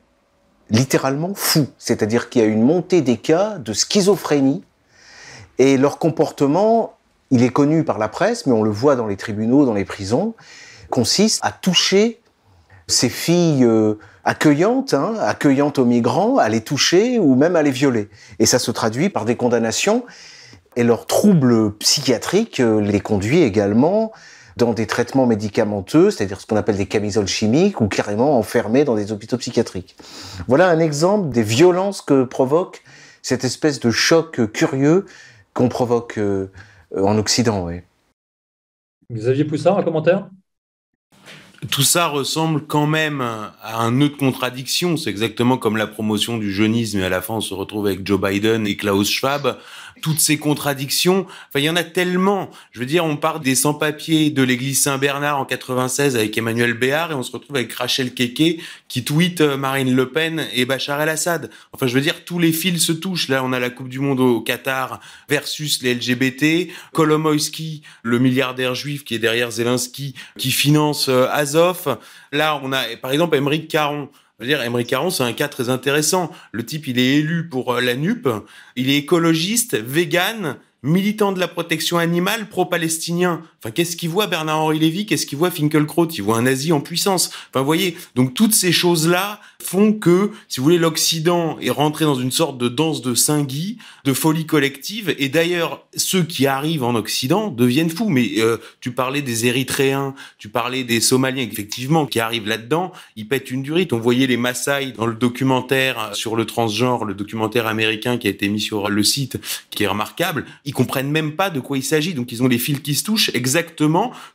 littéralement fous. C'est-à-dire qu'il y a une montée des cas de schizophrénie et leur comportement, il est connu par la presse, mais on le voit dans les tribunaux, dans les prisons, consiste à toucher ces filles euh, accueillantes, hein, accueillantes aux migrants, à les toucher ou même à les violer. Et ça se traduit par des condamnations et leur trouble psychiatrique euh, les conduit également dans des traitements médicamenteux, c'est-à-dire ce qu'on appelle des camisoles chimiques, ou carrément enfermés dans des hôpitaux psychiatriques. Voilà un exemple des violences que provoque cette espèce de choc curieux qu'on provoque euh, en Occident. Xavier Poussard, un commentaire? Tout ça ressemble quand même à un nœud de contradiction. C'est exactement comme la promotion du jeunisme et à la fin on se retrouve avec Joe Biden et Klaus Schwab toutes ces contradictions. Enfin, il y en a tellement. Je veux dire, on part des sans-papiers de l'église Saint-Bernard en 96 avec Emmanuel Béard et on se retrouve avec Rachel Keke qui tweet euh, Marine Le Pen et Bachar el-Assad. Enfin, je veux dire, tous les fils se touchent. Là, on a la Coupe du Monde au Qatar versus les LGBT. Kolomoïski, le milliardaire juif qui est derrière Zelensky, qui finance euh, Azov. Là, on a, par exemple, Émeric Caron je dire, Emery Caron, c'est un cas très intéressant. Le type, il est élu pour euh, la NUP, il est écologiste, vegan, militant de la protection animale, pro-palestinien. Qu'est-ce qu'il voit Bernard-Henri Lévy? Qu'est-ce qu'il voit Finkelkraut Il voit un nazi en puissance. Enfin, vous voyez, donc toutes ces choses-là font que, si vous voulez, l'Occident est rentré dans une sorte de danse de saint de folie collective. Et d'ailleurs, ceux qui arrivent en Occident deviennent fous. Mais euh, tu parlais des Érythréens, tu parlais des Somaliens, effectivement, qui arrivent là-dedans, ils pètent une durite. On voyait les Maasai dans le documentaire sur le transgenre, le documentaire américain qui a été mis sur le site, qui est remarquable ils comprennent même pas de quoi il s'agit. Donc ils ont les fils qui se touchent exactement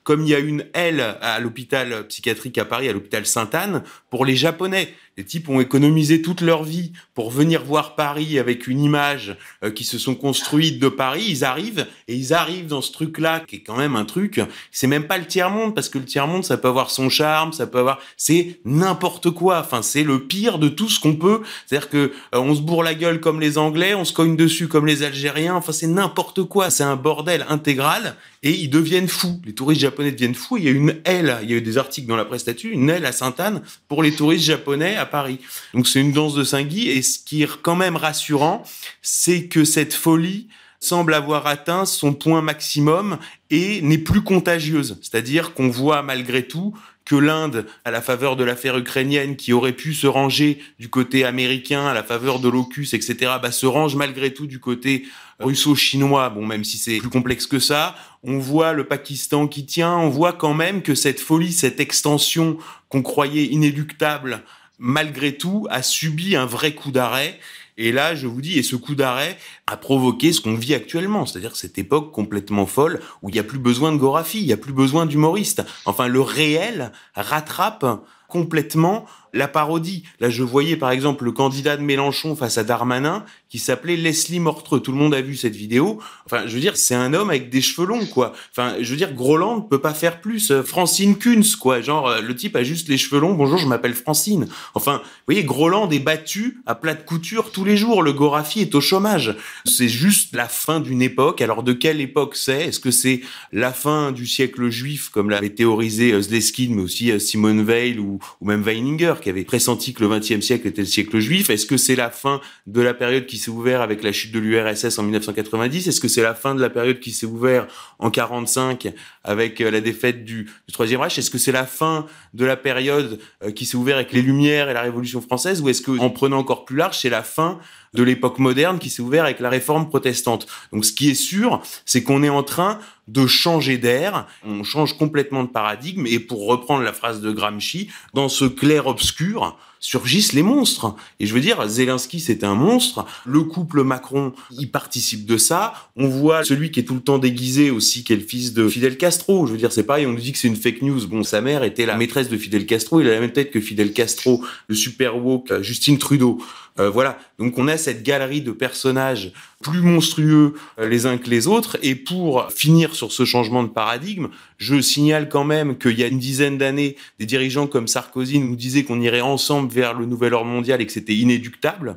comme il y a une aile à l'hôpital psychiatrique à Paris, à l'hôpital Sainte-Anne, pour les Japonais. Les types ont économisé toute leur vie pour venir voir Paris avec une image euh, qui se sont construites de Paris. Ils arrivent et ils arrivent dans ce truc-là qui est quand même un truc. C'est même pas le tiers monde parce que le tiers monde ça peut avoir son charme, ça peut avoir. C'est n'importe quoi. Enfin c'est le pire de tout ce qu'on peut. C'est-à-dire que euh, on se bourre la gueule comme les Anglais, on se cogne dessus comme les Algériens. Enfin c'est n'importe quoi. C'est un bordel intégral et ils deviennent fous. Les touristes japonais deviennent fous. Il y a une aile, il y a eu des articles dans la presse là une aile à Sainte-Anne pour les touristes japonais à Paris. Donc c'est une danse de Saint-Guy et ce qui est quand même rassurant, c'est que cette folie semble avoir atteint son point maximum et n'est plus contagieuse. C'est-à-dire qu'on voit malgré tout que l'Inde, à la faveur de l'affaire ukrainienne, qui aurait pu se ranger du côté américain, à la faveur de l'OCUS, etc., bah, se range malgré tout du côté russo-chinois, bon, même si c'est plus complexe que ça. On voit le Pakistan qui tient, on voit quand même que cette folie, cette extension qu'on croyait inéluctable, malgré tout, a subi un vrai coup d'arrêt. Et là, je vous dis, et ce coup d'arrêt a provoqué ce qu'on vit actuellement, c'est-à-dire cette époque complètement folle où il n'y a plus besoin de Gorafi, il n'y a plus besoin d'humoriste. Enfin, le réel rattrape complètement la parodie. Là, je voyais par exemple le candidat de Mélenchon face à Darmanin qui s'appelait Leslie Mortreux. Tout le monde a vu cette vidéo. Enfin, je veux dire, c'est un homme avec des cheveux longs, quoi. Enfin, je veux dire, Groland ne peut pas faire plus. Euh, Francine Kunz, quoi. Genre, euh, le type a juste les cheveux longs. Bonjour, je m'appelle Francine. Enfin, vous voyez, Groland est battu à plat de couture tous les jours. Le Gorafi est au chômage. C'est juste la fin d'une époque. Alors, de quelle époque c'est? Est-ce que c'est la fin du siècle juif, comme l'avait théorisé euh, Zleskin, mais aussi Simone Weil ou, ou même Weininger? Qui avait pressenti que le XXe siècle était le siècle juif. Est-ce que c'est la fin de la période qui s'est ouverte avec la chute de l'URSS en 1990 Est-ce que c'est la fin de la période qui s'est ouverte en 45 avec euh, la défaite du, du Troisième Reich? Est-ce que c'est la fin de la période euh, qui s'est ouverte avec les Lumières et la Révolution française? Ou est-ce que, en prenant encore plus large, c'est la fin de l'époque moderne qui s'est ouverte avec la réforme protestante. Donc ce qui est sûr, c'est qu'on est en train de changer d'air, on change complètement de paradigme, et pour reprendre la phrase de Gramsci, dans ce clair-obscur, surgissent les monstres. Et je veux dire, Zelensky, c'est un monstre. Le couple Macron, il participe de ça. On voit celui qui est tout le temps déguisé aussi, qui est le fils de Fidel Castro. Je veux dire, c'est pareil, on nous dit que c'est une fake news. Bon, sa mère était la maîtresse de Fidel Castro. Il a la même tête que Fidel Castro, le super woke, euh, Justine Trudeau. Euh, voilà. Donc on a cette galerie de personnages plus monstrueux euh, les uns que les autres. Et pour finir sur ce changement de paradigme, je signale quand même qu'il y a une dizaine d'années, des dirigeants comme Sarkozy nous disaient qu'on irait ensemble vers le nouvel ordre mondial et que c'était inéductable.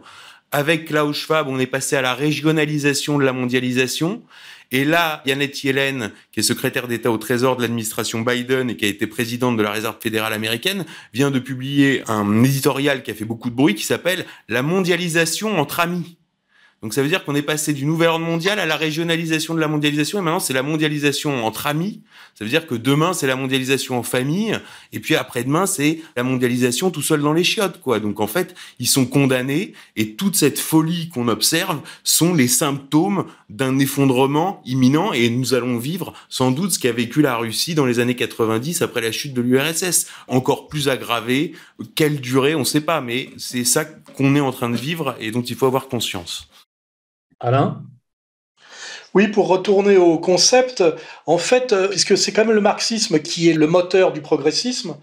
Avec Klaus Schwab, on est passé à la régionalisation de la mondialisation. Et là, Yannette Yellen, qui est secrétaire d'État au Trésor de l'administration Biden et qui a été présidente de la Réserve fédérale américaine, vient de publier un éditorial qui a fait beaucoup de bruit qui s'appelle La mondialisation entre amis. Donc ça veut dire qu'on est passé du nouvel ordre mondial à la régionalisation de la mondialisation et maintenant c'est la mondialisation entre amis. Ça veut dire que demain c'est la mondialisation en famille et puis après-demain c'est la mondialisation tout seul dans les chiottes quoi. Donc en fait, ils sont condamnés et toute cette folie qu'on observe sont les symptômes d'un effondrement imminent et nous allons vivre sans doute ce qu'a vécu la Russie dans les années 90 après la chute de l'URSS, encore plus aggravé, quelle durée, on sait pas mais c'est ça qu'on est en train de vivre et dont il faut avoir conscience. Alain? Oui, pour retourner au concept, en fait, euh, puisque c'est quand même le marxisme qui est le moteur du progressisme,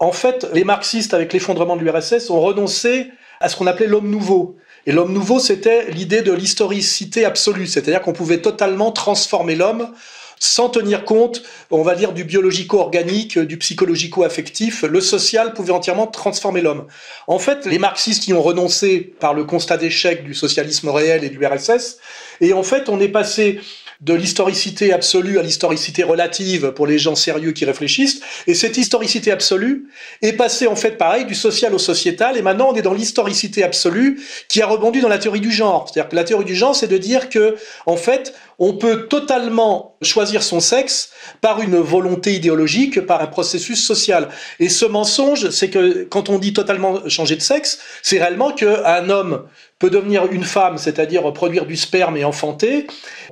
en fait, les marxistes, avec l'effondrement de l'URSS, ont renoncé à ce qu'on appelait l'homme nouveau. Et l'homme nouveau, c'était l'idée de l'historicité absolue, c'est-à-dire qu'on pouvait totalement transformer l'homme sans tenir compte, on va dire, du biologico-organique, du psychologico-affectif. Le social pouvait entièrement transformer l'homme. En fait, les marxistes y ont renoncé par le constat d'échec du socialisme réel et du RSS. Et en fait, on est passé de l'historicité absolue à l'historicité relative pour les gens sérieux qui réfléchissent. Et cette historicité absolue est passée en fait pareil du social au sociétal. Et maintenant on est dans l'historicité absolue qui a rebondi dans la théorie du genre. C'est-à-dire que la théorie du genre, c'est de dire que en fait on peut totalement choisir son sexe par une volonté idéologique, par un processus social. Et ce mensonge, c'est que quand on dit totalement changer de sexe, c'est réellement qu'un homme peut devenir une femme, c'est-à-dire produire du sperme et enfanter.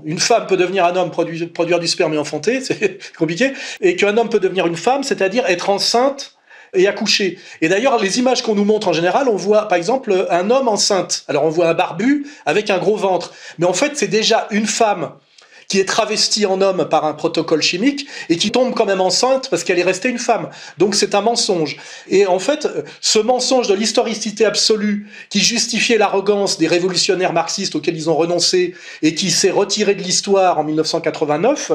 Une femme peut devenir un homme, produire, produire du sperme et enfanter, c'est compliqué. Et qu'un homme peut devenir une femme, c'est-à-dire être enceinte et accoucher. Et d'ailleurs, les images qu'on nous montre en général, on voit par exemple un homme enceinte. Alors on voit un barbu avec un gros ventre. Mais en fait, c'est déjà une femme qui est travestie en homme par un protocole chimique et qui tombe quand même enceinte parce qu'elle est restée une femme. Donc c'est un mensonge. Et en fait, ce mensonge de l'historicité absolue qui justifiait l'arrogance des révolutionnaires marxistes auxquels ils ont renoncé et qui s'est retiré de l'histoire en 1989,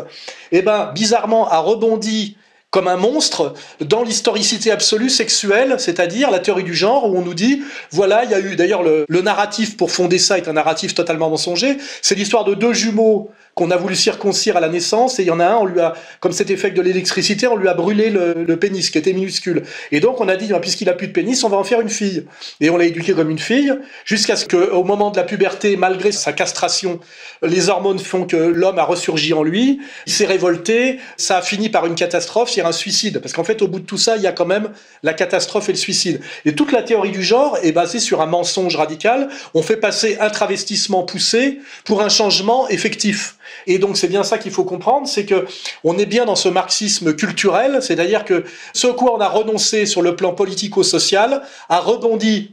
eh ben, bizarrement, a rebondi comme un monstre dans l'historicité absolue sexuelle, c'est-à-dire la théorie du genre, où on nous dit, voilà, il y a eu, d'ailleurs, le, le, narratif pour fonder ça est un narratif totalement mensonger, c'est l'histoire de deux jumeaux qu'on a voulu circoncire à la naissance, et il y en a un, on lui a, comme cet effet de l'électricité, on lui a brûlé le, pénis, qui était minuscule. Et donc, on a dit, ben, puisqu'il a plus de pénis, on va en faire une fille. Et on l'a éduqué comme une fille, jusqu'à ce qu'au moment de la puberté, malgré sa castration, les hormones font que l'homme a ressurgi en lui, il s'est révolté, ça a fini par une catastrophe, un suicide. Parce qu'en fait, au bout de tout ça, il y a quand même la catastrophe et le suicide. Et toute la théorie du genre est basée sur un mensonge radical. On fait passer un travestissement poussé pour un changement effectif. Et donc c'est bien ça qu'il faut comprendre, c'est que on est bien dans ce marxisme culturel, c'est-à-dire que ce quoi on a renoncé sur le plan politico-social a rebondi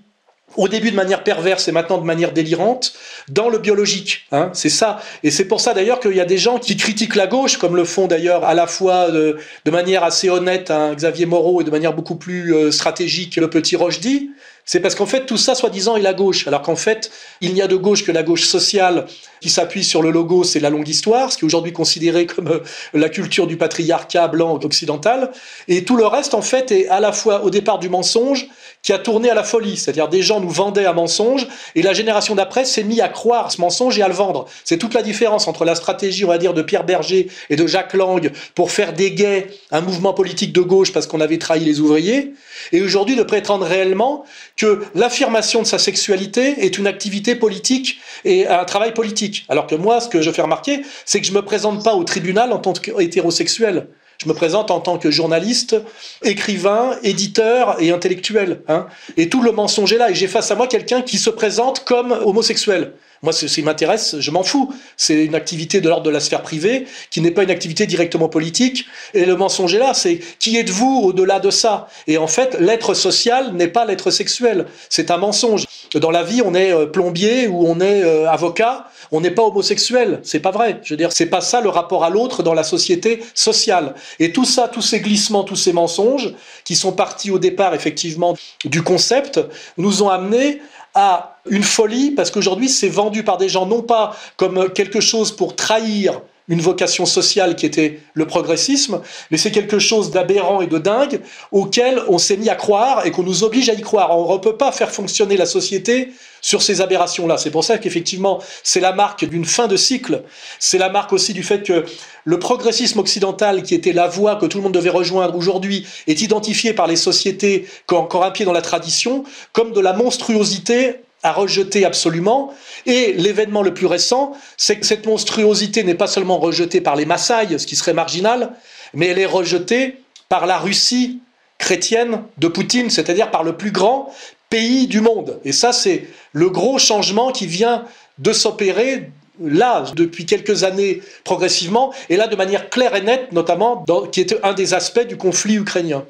au début de manière perverse et maintenant de manière délirante, dans le biologique. Hein, c'est ça. Et c'est pour ça d'ailleurs qu'il y a des gens qui critiquent la gauche, comme le font d'ailleurs à la fois de, de manière assez honnête hein, Xavier Moreau et de manière beaucoup plus euh, stratégique le petit Rochdy. C'est parce qu'en fait, tout ça, soi-disant, est la gauche. Alors qu'en fait, il n'y a de gauche que la gauche sociale qui s'appuie sur le logo, c'est la longue histoire, ce qui est aujourd'hui considéré comme euh, la culture du patriarcat blanc occidental. Et tout le reste, en fait, est à la fois au départ du mensonge, qui a tourné à la folie. C'est-à-dire des gens nous vendaient un mensonge et la génération d'après s'est mis à croire ce mensonge et à le vendre. C'est toute la différence entre la stratégie, on va dire, de Pierre Berger et de Jacques Lang pour faire des gays un mouvement politique de gauche parce qu'on avait trahi les ouvriers et aujourd'hui de prétendre réellement que l'affirmation de sa sexualité est une activité politique et un travail politique. Alors que moi, ce que je fais remarquer, c'est que je me présente pas au tribunal en tant qu'hétérosexuel. Je me présente en tant que journaliste, écrivain, éditeur et intellectuel. Hein. Et tout le mensonge est là. Et j'ai face à moi quelqu'un qui se présente comme homosexuel. Moi, ce qui m'intéresse, je m'en fous. C'est une activité de l'ordre de la sphère privée, qui n'est pas une activité directement politique. Et le mensonge est là, c'est qui êtes-vous au-delà de ça? Et en fait, l'être social n'est pas l'être sexuel. C'est un mensonge. Dans la vie, on est euh, plombier ou on est euh, avocat, on n'est pas homosexuel. C'est pas vrai. Je veux dire, c'est pas ça le rapport à l'autre dans la société sociale. Et tout ça, tous ces glissements, tous ces mensonges, qui sont partis au départ effectivement du concept, nous ont amené à une folie, parce qu'aujourd'hui c'est vendu par des gens non pas comme quelque chose pour trahir une vocation sociale qui était le progressisme, mais c'est quelque chose d'aberrant et de dingue auquel on s'est mis à croire et qu'on nous oblige à y croire. On ne peut pas faire fonctionner la société sur ces aberrations-là. C'est pour ça qu'effectivement, c'est la marque d'une fin de cycle. C'est la marque aussi du fait que le progressisme occidental, qui était la voie que tout le monde devait rejoindre aujourd'hui, est identifié par les sociétés qui ont encore un pied dans la tradition comme de la monstruosité à rejeter absolument. Et l'événement le plus récent, c'est que cette monstruosité n'est pas seulement rejetée par les Maasai, ce qui serait marginal, mais elle est rejetée par la Russie chrétienne de Poutine, c'est-à-dire par le plus grand pays du monde. Et ça, c'est le gros changement qui vient de s'opérer là, depuis quelques années, progressivement, et là de manière claire et nette, notamment, qui était un des aspects du conflit ukrainien.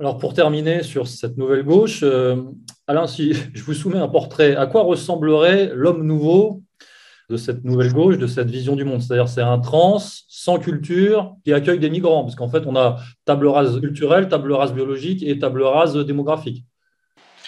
Alors pour terminer sur cette nouvelle gauche, euh, Alain, si je vous soumets un portrait, à quoi ressemblerait l'homme nouveau de cette nouvelle gauche, de cette vision du monde? C'est-à-dire c'est un trans sans culture qui accueille des migrants, parce qu'en fait on a table rase culturelle, table rase biologique et table rase démographique.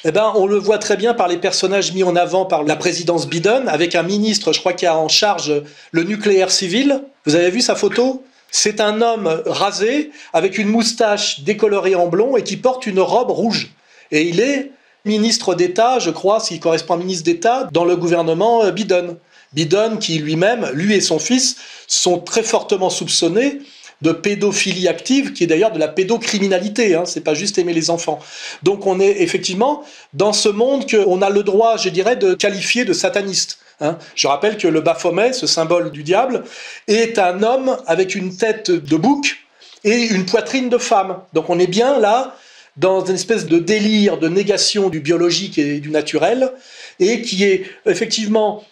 Eh ben, on le voit très bien par les personnages mis en avant par la présidence Biden, avec un ministre, je crois, qui a en charge le nucléaire civil. Vous avez vu sa photo? C'est un homme rasé, avec une moustache décolorée en blond et qui porte une robe rouge. Et il est ministre d'État, je crois, s'il correspond à ministre d'État, dans le gouvernement euh, Biden. Biden, qui lui-même, lui et son fils, sont très fortement soupçonnés de pédophilie active, qui est d'ailleurs de la pédocriminalité, hein, c'est pas juste aimer les enfants. Donc on est effectivement dans ce monde qu'on a le droit, je dirais, de qualifier de sataniste. Hein. Je rappelle que le Baphomet, ce symbole du diable, est un homme avec une tête de bouc et une poitrine de femme. Donc on est bien là dans une espèce de délire de négation du biologique et du naturel, et qui est effectivement,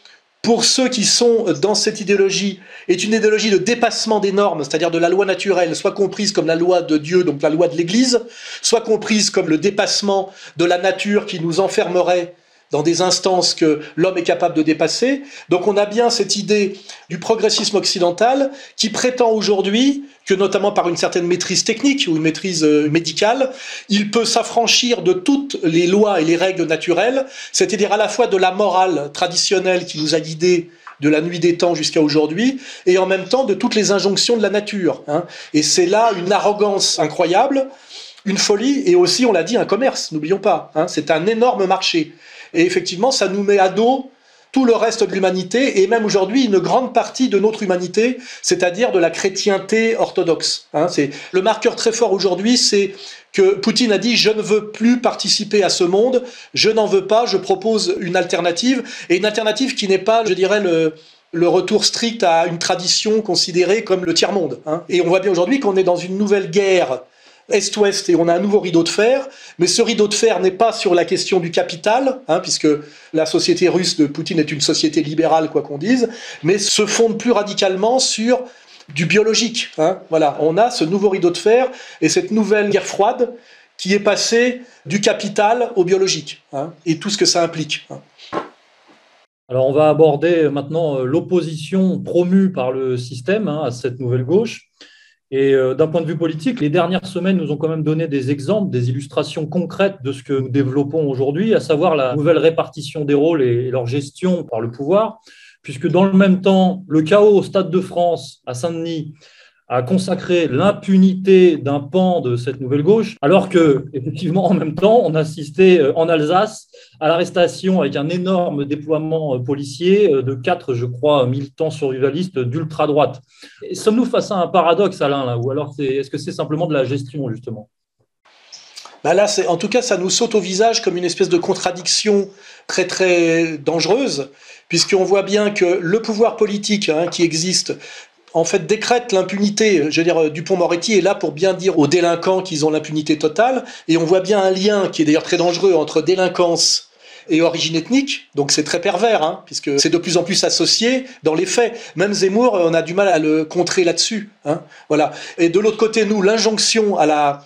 pour ceux qui sont dans cette idéologie, est une idéologie de dépassement des normes, c'est-à-dire de la loi naturelle, soit comprise comme la loi de Dieu, donc la loi de l'Église, soit comprise comme le dépassement de la nature qui nous enfermerait dans des instances que l'homme est capable de dépasser. Donc on a bien cette idée du progressisme occidental qui prétend aujourd'hui que notamment par une certaine maîtrise technique ou une maîtrise euh, médicale, il peut s'affranchir de toutes les lois et les règles naturelles, c'est-à-dire à la fois de la morale traditionnelle qui nous a guidés de la nuit des temps jusqu'à aujourd'hui, et en même temps de toutes les injonctions de la nature. Hein. Et c'est là une arrogance incroyable, une folie, et aussi, on l'a dit, un commerce, n'oublions pas. Hein. C'est un énorme marché. Et effectivement, ça nous met à dos tout le reste de l'humanité, et même aujourd'hui une grande partie de notre humanité, c'est-à-dire de la chrétienté orthodoxe. Hein. c'est le marqueur très fort aujourd'hui, c'est que Poutine a dit je ne veux plus participer à ce monde, je n'en veux pas, je propose une alternative, et une alternative qui n'est pas, je dirais, le, retour strict à une tradition considérée comme le tiers-monde. Hein. Et on voit bien aujourd'hui qu'on est dans une nouvelle guerre est-ouest et on a un nouveau rideau de fer. Mais ce rideau de fer n'est pas sur la question du capital, hein, puisque la société russe de Poutine est une société libérale, quoi qu'on dise, mais se fonde plus radicalement sur du biologique. Hein. Voilà, on a ce nouveau rideau de fer et cette nouvelle guerre froide qui est passé du capital au biologique, hein, et tout ce que ça implique. Alors, on va aborder maintenant euh, l'opposition promue par le système à cette nouvelle gauche. Et euh, d'un point de vue politique, les dernières semaines nous ont quand même donné des exemples, des illustrations concrètes de ce que nous développons aujourd'hui, à savoir la nouvelle répartition des rôles et leur gestion par le pouvoir, puisque dans le même temps, le chaos au Stade de France, à Saint-Denis, a consacré l'impunité d'un pan de cette nouvelle gauche, alors que, effectivement, en même temps, on assistait euh, en Alsace à l'arrestation avec un énorme déploiement euh, policier euh, de quatre, je crois, militants survivalistes d'ultra-droite. Sommes-nous face à un paradoxe, Alain, là, ou alors est-ce que c'est simplement de la gestion, justement? Bah là, en tout cas, ça nous saute au visage comme une espèce de contradiction très très dangereuse, puisqu'on voit bien que le pouvoir politique hein, qui existe, en fait, décrète l'impunité. Je veux dire, Dupont-Moretti est là pour bien dire aux délinquants qu'ils ont l'impunité totale, et on voit bien un lien qui est d'ailleurs très dangereux entre délinquance et origine ethnique, donc c'est très pervers, hein, puisque c'est de plus en plus associé dans les faits. Même Zemmour, on a du mal à le contrer là-dessus. Hein, voilà. Et de l'autre côté, nous, l'injonction la,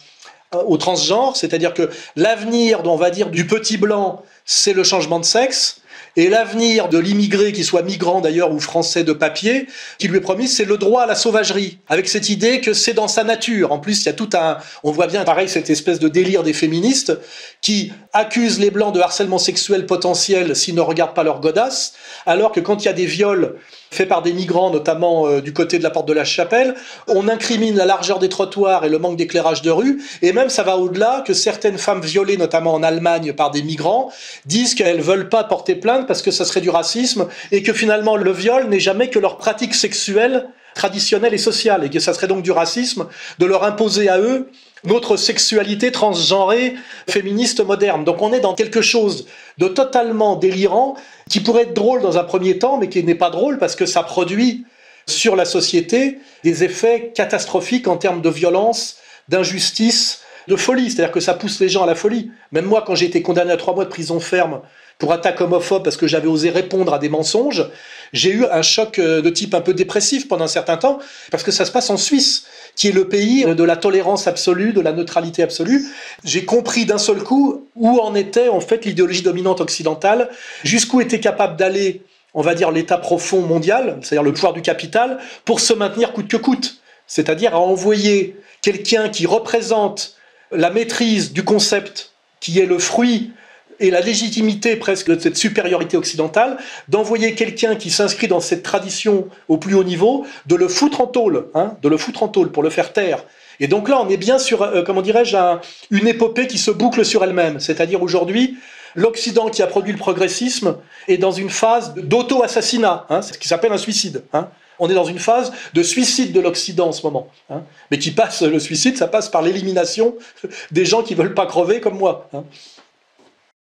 au transgenre, c'est-à-dire que l'avenir, on va dire, du petit blanc, c'est le changement de sexe. Et l'avenir de l'immigré, qu'il soit migrant d'ailleurs ou français de papier, qui lui est promis, c'est le droit à la sauvagerie, avec cette idée que c'est dans sa nature. En plus, il y a tout un, on voit bien pareil cette espèce de délire des féministes qui accusent les blancs de harcèlement sexuel potentiel s'ils ne regardent pas leur godasse, alors que quand il y a des viols faits par des migrants, notamment euh, du côté de la porte de la chapelle, on incrimine la largeur des trottoirs et le manque d'éclairage de rue, et même ça va au-delà que certaines femmes violées, notamment en Allemagne par des migrants, disent qu'elles veulent pas porter plainte parce que ça serait du racisme, et que finalement le viol n'est jamais que leur pratique sexuelle traditionnelle et sociale, et que ça serait donc du racisme de leur imposer à eux notre sexualité transgenrée, féministe moderne. Donc on est dans quelque chose de totalement délirant, qui pourrait être drôle dans un premier temps, mais qui n'est pas drôle parce que ça produit sur la société des effets catastrophiques en termes de violence, d'injustice, de folie. C'est-à-dire que ça pousse les gens à la folie. Même moi, quand j'ai été condamné à trois mois de prison ferme pour attaque homophobe parce que j'avais osé répondre à des mensonges, j'ai eu un choc euh, de type un peu dépressif pendant un certain temps, parce que ça se passe en Suisse, qui est le pays de la tolérance absolue, de la neutralité absolue. J'ai compris d'un seul coup où en était en fait l'idéologie dominante occidentale, jusqu'où était capable d'aller, on va dire, l'état profond mondial, c'est-à-dire le pouvoir du capital, pour se maintenir coûte que coûte. C'est-à-dire à envoyer quelqu'un qui représente la maîtrise du concept, qui est le fruit et la légitimité presque de cette supériorité occidentale, d'envoyer quelqu'un qui s'inscrit dans cette tradition au plus haut niveau, de le foutre en tôle, hein, de le foutre en tôle pour le faire taire. Et donc là, on est bien sur, euh, comment dirais-je, un- une épopée qui se boucle sur elle-même. C'est-à-dire aujourd'hui, l'Occident qui a produit le progressisme est dans une phase d'auto-assassinat, hein, c'est ce qui s'appelle un suicide. hein. On est dans une phase de suicide de l'Occident en ce moment. hein. Mais qui passe, le suicide, ça passe par l'élimination des gens qui veulent pas crever comme moi.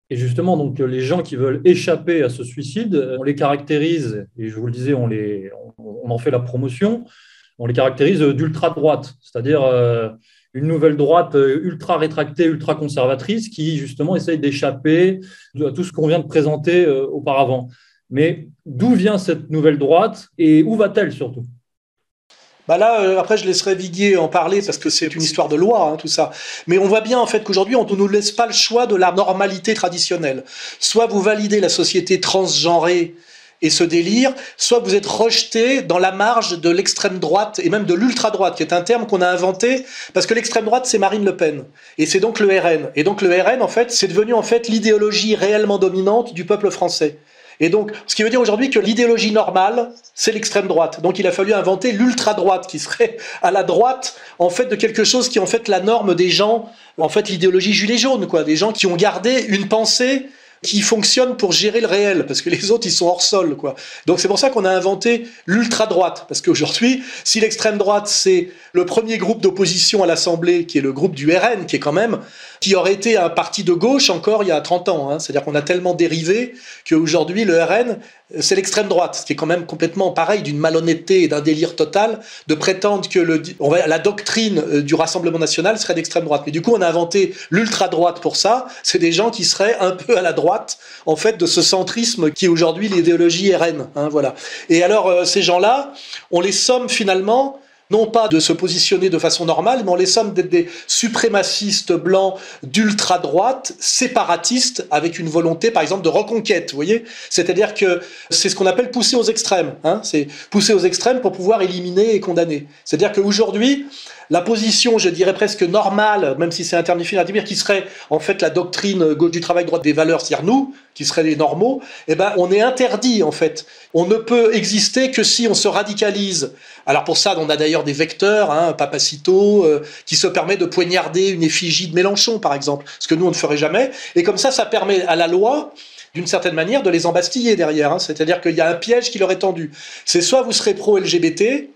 Et justement, donc, les gens qui veulent échapper à ce suicide, on les caractérise, et je vous le disais, on, les, on, en fait la promotion, on les caractérise d'ultra-droite, c'est-à-dire euh, une nouvelle droite euh, ultra rétractée, ultra conservatrice, qui justement essaye d'échapper à tout ce qu'on vient de présenter euh, auparavant. Mais d'où vient cette nouvelle droite et où va-t-elle surtout? Bah là, euh, après, je laisserai Viguier en parler parce que c'est une histoire de loi, hein, tout ça. Mais on voit bien en fait qu'aujourd'hui, on ne nous laisse pas le choix de la normalité traditionnelle. Soit vous validez la société transgenrée et ce délire, soit vous êtes rejeté dans la marge de l'extrême droite et même de l'ultra droite, qui est un terme qu'on a inventé parce que l'extrême droite c'est Marine Le Pen et c'est donc le RN. Et donc le RN en fait, c'est devenu en fait l'idéologie réellement dominante du peuple français. Et donc, ce qui veut dire aujourd'hui que l'idéologie normale, c'est l'extrême droite. Donc, il a fallu inventer l'ultra droite, qui serait à la droite, en fait, de quelque chose qui est en fait la norme des gens, en fait, l'idéologie gilet jaune, quoi, des gens qui ont gardé une pensée qui fonctionne pour gérer le réel, parce que les autres, ils sont hors sol, quoi. Donc c'est pour ça qu'on a inventé l'ultra-droite, parce qu'aujourd'hui, si l'extrême droite, c'est le premier groupe d'opposition à l'Assemblée, qui est le groupe du RN, qui est quand même, qui aurait été un parti de gauche encore il y a 30 ans, hein. c'est-à-dire qu'on a tellement dérivé qu'aujourd'hui, le RN, c'est l'extrême droite, ce qui est quand même complètement pareil, d'une malhonnêteté et d'un délire total, de prétendre que la doctrine euh, du Rassemblement national serait d'extrême droite. Mais du coup, on a inventé l'ultra-droite pour ça, c'est des gens qui seraient un peu à la droite, en fait, de ce centrisme qui est aujourd'hui l'idéologie RN. Hein, voilà. Et alors, euh, ces gens-là, on les somme finalement non pas de se positionner de façon normale, mais on les somme d'être des suprémacistes blancs d'ultra-droite, séparatistes, avec une volonté, par exemple, de reconquête, vous voyez C'est-à-dire que c'est ce qu'on appelle pousser aux extrêmes. Hein c'est pousser aux extrêmes pour pouvoir éliminer et condamner. C'est-à-dire qu'aujourd'hui, la position, je dirais presque normale, même si c'est un terme difficile qui serait en fait la doctrine du travail droit des valeurs, c'est-à-dire nous, qui seraient les normaux, eh ben, on est interdit en fait. On ne peut exister que si on se radicalise. Alors pour ça, on a d'ailleurs des vecteurs, hein, Papacito, euh, qui se permet de poignarder une effigie de Mélenchon, par exemple, ce que nous on ne ferait jamais. Et comme ça, ça permet à la loi d'une certaine manière de les embastiller derrière. Hein. C'est-à-dire qu'il y a un piège qui leur est tendu. C'est soit vous serez pro-LGBT,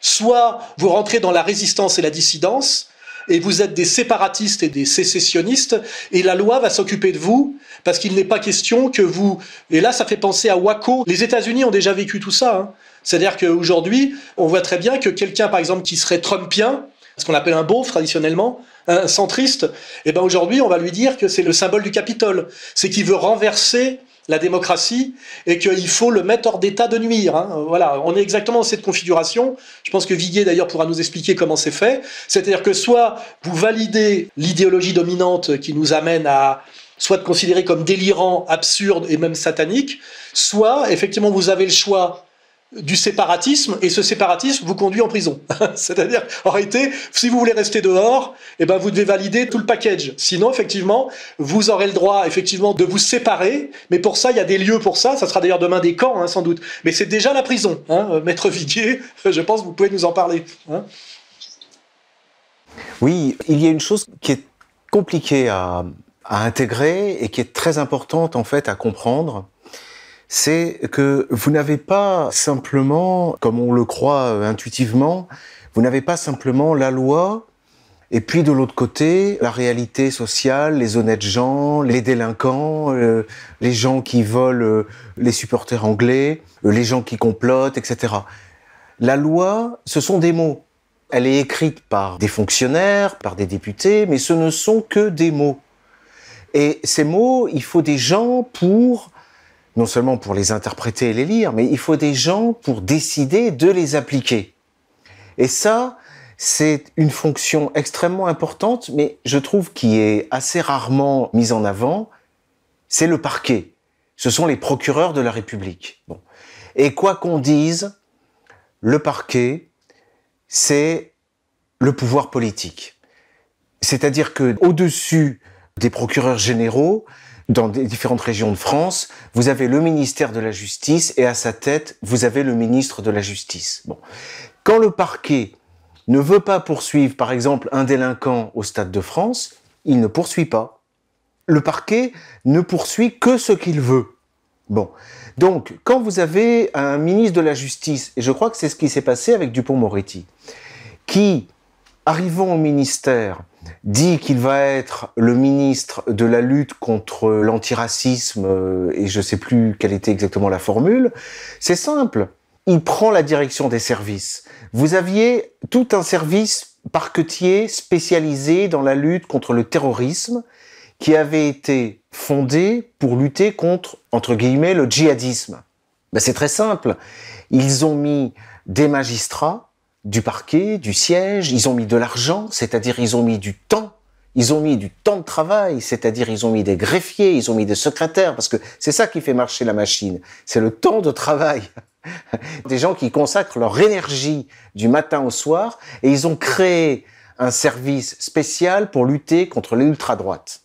soit vous rentrez dans la résistance et la dissidence, et vous êtes des séparatistes et des sécessionnistes, et la loi va s'occuper de vous, parce qu'il n'est pas question que vous... Et là, ça fait penser à Waco. Les États-Unis ont déjà vécu tout ça. Hein. C'est-à-dire qu'aujourd'hui, on voit très bien que quelqu'un, par exemple, qui serait trumpien, ce qu'on appelle un beauf traditionnellement, un centriste, et eh ben aujourd'hui, on va lui dire que c'est le symbole du Capitole. C'est qu'il veut renverser la démocratie et qu'il faut le mettre hors d'état de nuire. Hein. Voilà, on est exactement dans cette configuration. Je pense que Viguier d'ailleurs pourra nous expliquer comment c'est fait. C'est-à-dire que soit vous validez l'idéologie dominante qui nous amène à soit considérer comme délirant, absurde et même satanique, soit effectivement vous avez le choix du séparatisme et ce séparatisme vous conduit en prison. C'est-à-dire, en réalité, si vous voulez rester dehors, eh ben, vous devez valider tout le package. Sinon, effectivement, vous aurez le droit, effectivement, de vous séparer. Mais pour ça, il y a des lieux pour ça. Ça sera d'ailleurs demain des camps, hein, sans doute. Mais c'est déjà la prison. Hein. Euh, Maître Viguier, je pense que vous pouvez nous en parler. Hein. Oui, il y a une chose qui est compliquée à, à intégrer et qui est très importante, en fait, à comprendre c'est que vous n'avez pas simplement, comme on le croit euh, intuitivement, vous n'avez pas simplement la loi et puis de l'autre côté, la réalité sociale, les honnêtes gens, les délinquants, euh, les gens qui volent euh, les supporters anglais, les gens qui complotent, etc. La loi, ce sont des mots. Elle est écrite par des fonctionnaires, par des députés, mais ce ne sont que des mots. Et ces mots, il faut des gens pour non seulement pour les interpréter et les lire, mais il faut des gens pour décider de les appliquer. Et ça, c'est une fonction extrêmement importante, mais je trouve qui est assez rarement mise en avant, c'est le parquet. Ce sont les procureurs de la République. Et quoi qu'on dise, le parquet, c'est le pouvoir politique. C'est-à-dire que au-dessus des procureurs généraux, dans différentes régions de France, vous avez le ministère de la Justice et à sa tête, vous avez le ministre de la Justice. Quand le parquet ne veut pas poursuivre, par exemple, un délinquant au Stade de France, il ne poursuit pas. Le parquet ne poursuit que ce qu'il veut. Bon. Donc, quand vous avez un ministre de la Justice, et je crois que c'est ce qui s'est passé avec Dupont-Moretti, qui, arrivant au ministère, dit qu'il va être le ministre de la lutte contre l'antiracisme, euh, et je ne sais plus quelle était exactement la formule, c'est simple. Il prend la direction des services. Vous aviez tout un service parquetier spécialisé dans la lutte contre le terrorisme qui avait été fondé pour lutter contre, entre guillemets, le djihadisme. Ben c'est très simple. Ils ont mis des magistrats, du parquet, du siège, ils ont mis de l'argent, c'est-à-dire ils ont mis du temps, ils ont mis du temps de travail, c'est-à-dire ils ont mis des greffiers, ils ont mis des secrétaires, parce que c'est ça qui fait marcher la machine, c'est le temps de travail. Des gens qui consacrent leur énergie du matin au soir, et ils ont créé un service spécial pour lutter contre l'ultra-droite.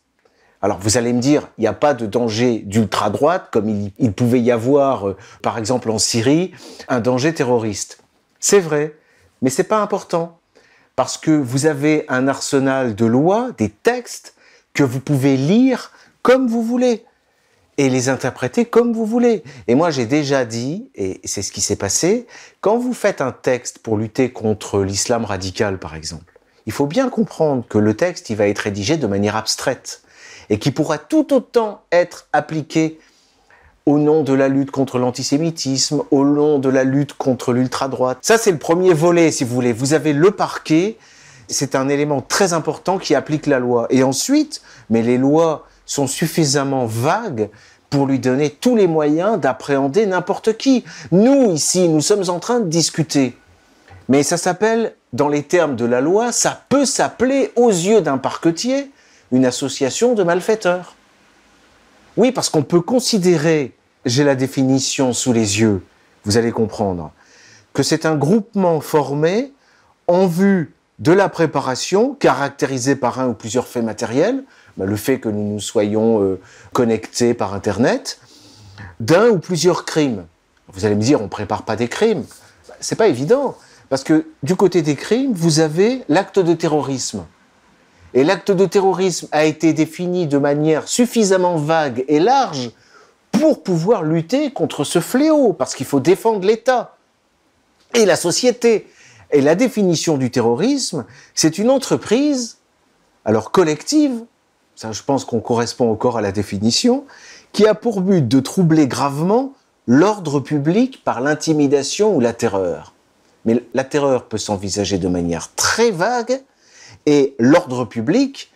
Alors vous allez me dire, il n'y a pas de danger d'ultra-droite comme il, pouvait y avoir, euh, par exemple en Syrie, un danger terroriste. C'est vrai, mais c'est pas important. Parce que vous avez un arsenal de lois, des textes, que vous pouvez lire comme vous voulez et les interpréter comme vous voulez. Et moi, j'ai déjà dit, et c'est ce qui s'est passé, quand vous faites un texte pour lutter contre l'islam radical, par exemple, il faut bien comprendre que le texte, il va être rédigé de manière abstraite et qui pourra tout autant être appliqué au nom de la lutte contre l'antisémitisme, au nom de la lutte contre l'ultra-droite. Ça, c'est le premier volet, si vous voulez. Vous avez le parquet, c'est un élément très important qui applique la loi. Et ensuite, mais les lois sont suffisamment vagues pour lui donner tous les moyens d'appréhender n'importe qui. Nous, ici, nous sommes en train de discuter. Mais ça s'appelle, dans les termes de la loi, ça peut s'appeler, aux yeux d'un parquetier, une association de malfaiteurs. Oui, parce qu'on peut considérer, j'ai la définition sous les yeux, vous allez comprendre, que c'est un groupement formé en vue de la préparation, caractérisée par un ou plusieurs faits matériels, ben, le fait que nous nous soyons euh, connectés par Internet, d'un ou plusieurs crimes. Vous allez me dire, on ne prépare pas des crimes. C'est pas évident, parce que du côté des crimes, vous avez l'acte de terrorisme. Et l'acte de terrorisme a été défini de manière suffisamment vague et large pour pouvoir lutter contre ce fléau, parce qu'il faut défendre l'État et la société. Et la définition du terrorisme, c'est une entreprise, alors collective, ça je pense qu'on correspond encore à la définition, qui a pour but de troubler gravement l'ordre public par l'intimidation ou la terreur. Mais la terreur peut s'envisager de manière très vague, et l'ordre public,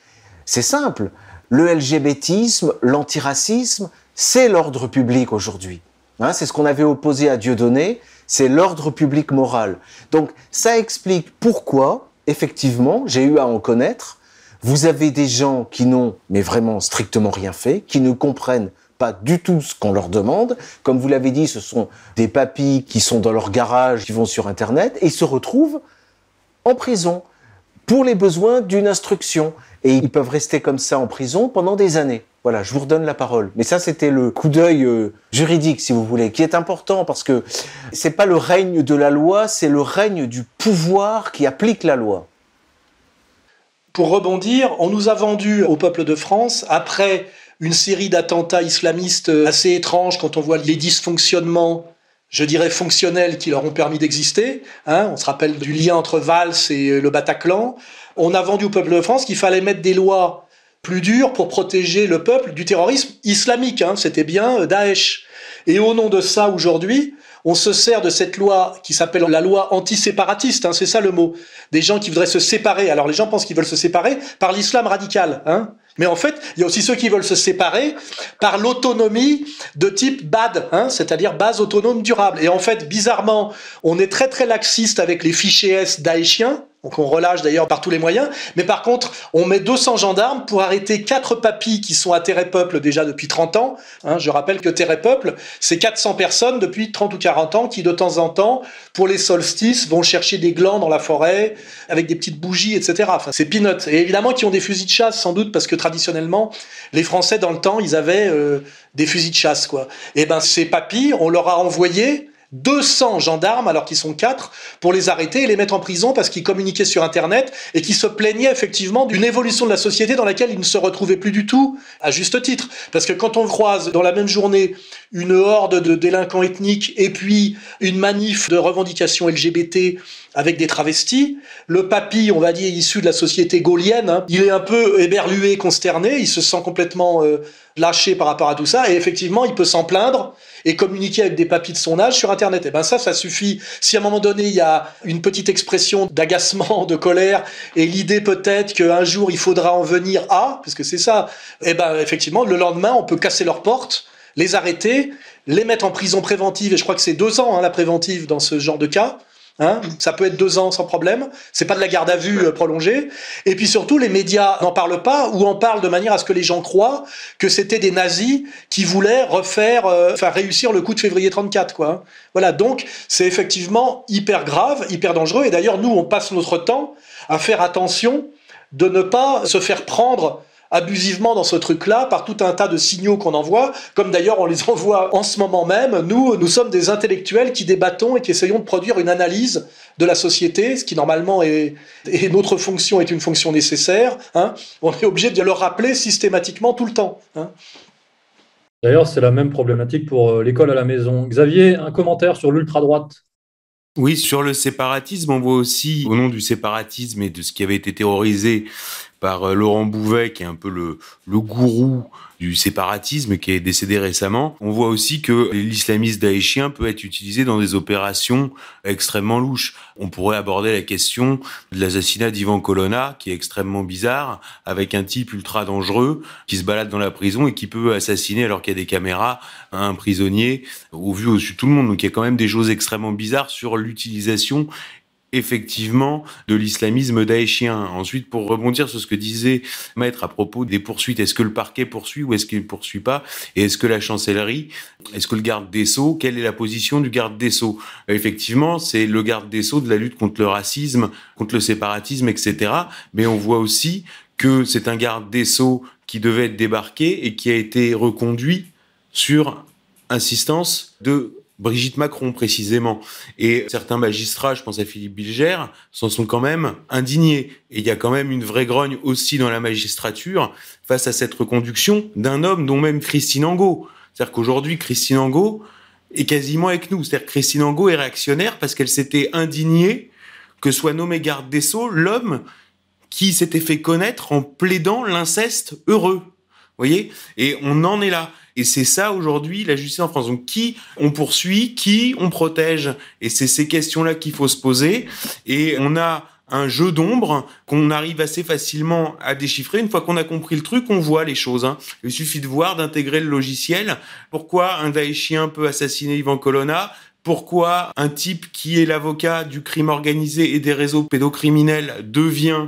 c'est simple. Le LGBTisme, l'antiracisme, c'est l'ordre public aujourd'hui. Hein, c'est ce qu'on avait opposé à Dieudonné, c'est l'ordre public moral. Donc ça explique pourquoi, effectivement, j'ai eu à en connaître, vous avez des gens qui n'ont, mais vraiment strictement rien fait, qui ne comprennent pas du tout ce qu'on leur demande. Comme vous l'avez dit, ce sont des papis qui sont dans leur garage, qui vont sur Internet, et se retrouvent en prison pour les besoins d'une instruction. Et ils peuvent rester comme ça en prison pendant des années. Voilà, je vous redonne la parole. Mais ça, c'était le coup d'œil euh, juridique, si vous voulez, qui est important parce que c'est pas le règne de la loi, c'est le règne du pouvoir qui applique la loi. Pour rebondir, on nous a vendu au peuple de France, après une série d'attentats islamistes assez étranges quand on voit les dysfonctionnements je dirais fonctionnels qui leur ont permis d'exister. Hein. on se rappelle du lien entre Valls et le Bataclan. On a vendu au peuple de France qu'il fallait mettre des lois plus dures pour protéger le peuple du terrorisme islamique. Hein. C'était bien euh, Daesh. Et au nom de ça, aujourd'hui, on se sert de cette loi qui s'appelle la loi antiséparatiste, hein, c'est ça le mot. Des gens qui voudraient se séparer. Alors les gens pensent qu'ils veulent se séparer par l'islam radical. Hein. Mais en fait, il y a aussi ceux qui veulent se séparer par l'autonomie de type BAD, hein, c'est-à-dire base autonome durable. Et en fait, bizarrement, on est très très laxiste avec les fichiers S daéchiens, donc on relâche d'ailleurs par tous les moyens. Mais par contre, on met 200 gendarmes pour arrêter quatre papis qui sont à Terre Peuple déjà depuis 30 ans. Hein, je rappelle que Terre Peuple, c'est 400 personnes depuis 30 ou 40 ans qui de temps en temps, pour les solstices, vont chercher des glands dans la forêt avec des petites bougies, etc. Enfin, c'est peanuts. Et évidemment qui ont des fusils de chasse sans doute parce que traditionnellement, les Français dans le temps, ils avaient euh, des fusils de chasse quoi. Et ben ces papis, on leur a envoyé 200 gendarmes, alors qu'ils sont quatre, pour les arrêter et les mettre en prison parce qu'ils communiquaient sur Internet et qui se plaignaient effectivement d'une évolution de la société dans laquelle ils ne se retrouvaient plus du tout, à juste titre. Parce que quand on croise dans la même journée une horde de délinquants ethniques et puis une manif de revendication LGBT avec des travestis, le papy, on va dire, issu de la société gaulienne, hein, il est un peu éberlué, consterné, il se sent complètement euh, lâché par rapport à tout ça, et effectivement, il peut s'en plaindre et communiquer avec des papis de son âge sur Internet. Et ben ça, ça suffit. Si à un moment donné, il y a une petite expression d'agacement, de colère, et l'idée peut-être qu'un jour, il faudra en venir à, parce que c'est ça, et ben effectivement, le lendemain, on peut casser leurs portes, les arrêter, les mettre en prison préventive, et je crois que c'est deux ans hein, la préventive dans ce genre de cas, Hein ça peut être deux ans sans problème. C'est pas de la garde à vue euh, prolongée. Et puis surtout, les médias n'en parlent pas ou en parlent de manière à ce que les gens croient que c'était des nazis qui voulaient refaire, euh, enfin réussir le coup de février 34, quoi. Voilà. Donc, c'est effectivement hyper grave, hyper dangereux. Et d'ailleurs, nous, on passe notre temps à faire attention de ne pas se faire prendre abusivement dans ce truc-là par tout un tas de signaux qu'on envoie, comme d'ailleurs on les envoie en ce moment même. Nous, nous sommes des intellectuels qui débattons et qui essayons de produire une analyse de la société, ce qui normalement est, et notre fonction est une fonction nécessaire. Hein. On est obligé de le rappeler systématiquement tout le temps. Hein. D'ailleurs, c'est la même problématique pour euh, l'école à la maison. Xavier, un commentaire sur l'ultra-droite? Oui, sur le séparatisme, on voit aussi, au nom du séparatisme et de ce qui avait été terrorisé par euh, Laurent Bouvet, qui est un peu le, gourou du séparatisme, qui est décédé récemment. On voit aussi que l'islamisme daéchien peut être utilisé dans des opérations extrêmement louches. On pourrait aborder la question de l'assassinat d'Ivan Colonna, qui est extrêmement bizarre, avec un type ultra dangereux qui se balade dans la prison et qui peut assassiner, alors qu'il y a des caméras, un prisonnier au vu au-dessus de tout le monde. Donc il y a quand même des choses extrêmement bizarres sur l'utilisation effectivement de l'islamisme daéchien. Ensuite, pour rebondir sur ce que disait Maître à propos des poursuites, est-ce que le parquet poursuit ou est-ce qu'il ne poursuit pas? Et est-ce que la chancellerie, est-ce que le garde des Sceaux, quelle est la position du garde des Sceaux? Effectivement, c'est le garde des Sceaux de la lutte contre le racisme, contre le séparatisme, etc. Mais on voit aussi que c'est un garde des Sceaux qui devait être débarqué et qui a été reconduit sur insistance de Brigitte Macron précisément. Et certains magistrats, je pense à Philippe Bilger, s'en sont quand même indignés. Et il y a quand même une vraie grogne aussi dans la magistrature face à cette reconduction d'un homme dont même Christine Angot. C'est-à-dire qu'aujourd'hui, Christine Angot est quasiment avec nous. C'est-à-dire que Christine Angot est réactionnaire parce qu'elle s'était indignée que soit nommé garde des Sceaux l'homme qui s'était fait connaître en plaidant l'inceste heureux. Voyez? Et on en est là. Et c'est ça aujourd'hui la justice en France. Donc qui on poursuit, qui on protège? Et c'est ces questions-là qu'il faut se poser. Et on a un jeu d'ombre qu'on arrive assez facilement à déchiffrer. Une fois qu'on a compris le truc, on voit les choses. Hein. Il suffit de voir, d'intégrer le logiciel. Pourquoi un Daeshien peut assassiner Ivan Colonna? Pourquoi un type qui est l'avocat du crime organisé et des réseaux pédocriminels devient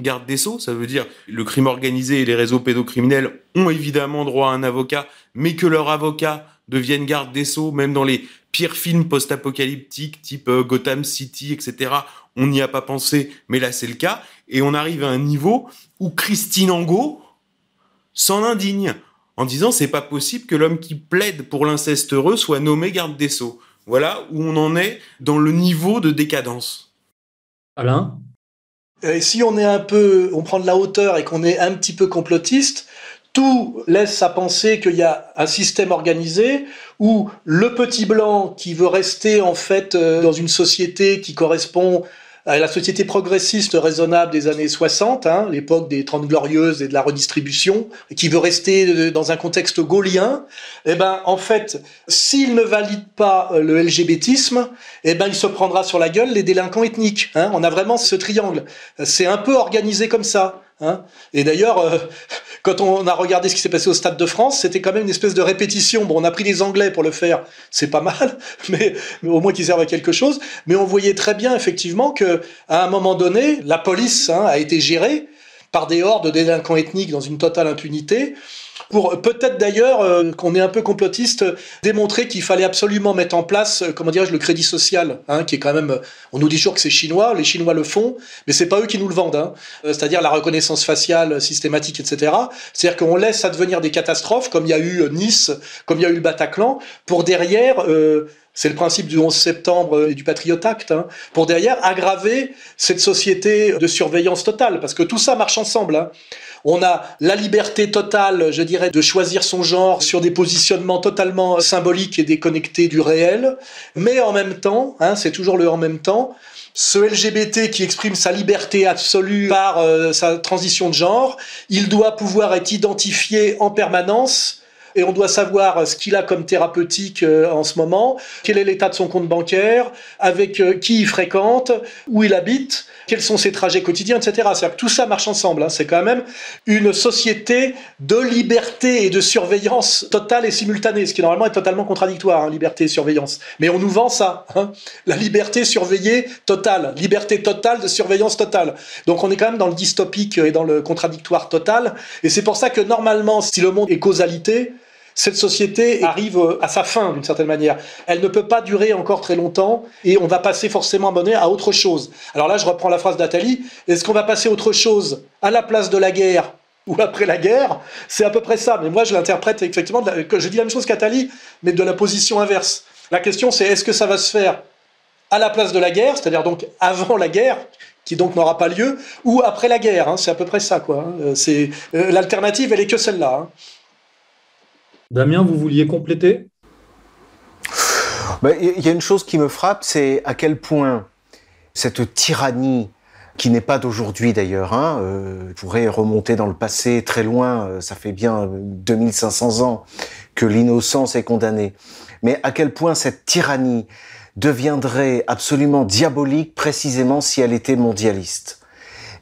garde des sceaux, ça veut dire le crime organisé et les réseaux pédocriminels ont évidemment droit à un avocat, mais que leur avocat devienne garde des sceaux, même dans les pires films post-apocalyptiques type euh, Gotham City, etc. On n'y a pas pensé, mais là c'est le cas, et on arrive à un niveau où Christine Angot s'en indigne en disant c'est pas possible que l'homme qui plaide pour l'inceste heureux soit nommé garde des sceaux. Voilà où on en est dans le niveau de décadence. Alain? Et si on est un peu, on prend de la hauteur et qu'on est un petit peu complotiste, tout laisse à penser qu'il y a un système organisé où le petit blanc qui veut rester en fait euh, dans une société qui correspond la société progressiste raisonnable des années 60, hein, l'époque des Trente Glorieuses et de la redistribution, qui veut rester euh, dans un contexte gaulien, eh ben, en fait, s'il ne valide pas euh, le LGBTisme, eh ben, il se prendra sur la gueule les délinquants ethniques. Hein. On a vraiment ce triangle. C'est un peu organisé comme ça. Hein. Et d'ailleurs, euh, quand on a regardé ce qui s'est passé au Stade de France, c'était quand même une espèce de répétition. Bon, on a pris les Anglais pour le faire, c'est pas mal, mais, au moins qu'ils servent à quelque chose. Mais on voyait très bien effectivement que à un moment donné, la police hein, a été gérée par des hordes de délinquants ethniques dans une totale impunité pour peut-être d'ailleurs euh, qu'on est un peu complotiste, démontrer qu'il fallait absolument mettre en place, euh, comment dirais-je, le crédit social, hein, qui est quand même, on nous dit toujours que c'est chinois, les Chinois le font, mais c'est pas eux qui nous le vendent, hein. Euh, c'est-à-dire la reconnaissance faciale systématique, etc. C'est-à-dire qu'on laisse advenir des catastrophes, comme il y a eu Nice, comme il y a eu le Bataclan, pour derrière c'est le principe du 11 septembre et du Patriot Act, hein, pour derrière aggraver cette société de surveillance totale, parce que tout ça marche ensemble. Hein. On a la liberté totale, je dirais, de choisir son genre sur des positionnements totalement symboliques et déconnectés du réel, mais en même temps, hein, c'est toujours le en même temps, ce LGBT qui exprime sa liberté absolue par euh, sa transition de genre, il doit pouvoir être identifié en permanence et on doit savoir ce qu'il a comme thérapeutique euh, en ce moment, quel est l'état de son compte bancaire, avec euh, qui il fréquente, où il habite, quels sont ses trajets quotidiens, etc. C'est-à-dire que tout ça marche ensemble. Hein. C'est quand même une société de liberté et de surveillance totale et simultanée, ce qui normalement est totalement contradictoire, hein, liberté et surveillance. Mais on nous vend ça, hein. la liberté surveillée totale, liberté totale de surveillance totale. Donc on est quand même dans le dystopique et dans le contradictoire total. Et c'est pour ça que normalement, si le monde est causalité, cette société arrive à sa fin d'une certaine manière. Elle ne peut pas durer encore très longtemps et on va passer forcément à à autre chose. Alors là, je reprends la phrase d'Atali. Est-ce qu'on va passer à autre chose à la place de la guerre ou après la guerre? C'est à peu près ça. Mais moi, je l'interprète effectivement, je dis la même chose qu'Atali, mais de la position inverse. La question, c'est est-ce que ça va se faire à la place de la guerre, c'est-à-dire donc avant la guerre, qui donc n'aura pas lieu, ou après la guerre. Hein? c'est à peu près ça, quoi. Hein. C'est euh, l'alternative, elle est que celle-là. Hein. Damien, vous vouliez compléter? Bah, Il y a une chose qui me frappe, c'est à quel point cette tyrannie qui n'est pas d'aujourd'hui d'ailleurs, hein, euh, pourrait remonter dans le passé très loin, euh, ça fait bien 2500 ans que l'innocence est condamnée, mais à quel point cette tyrannie deviendrait absolument diabolique précisément si elle était mondialiste,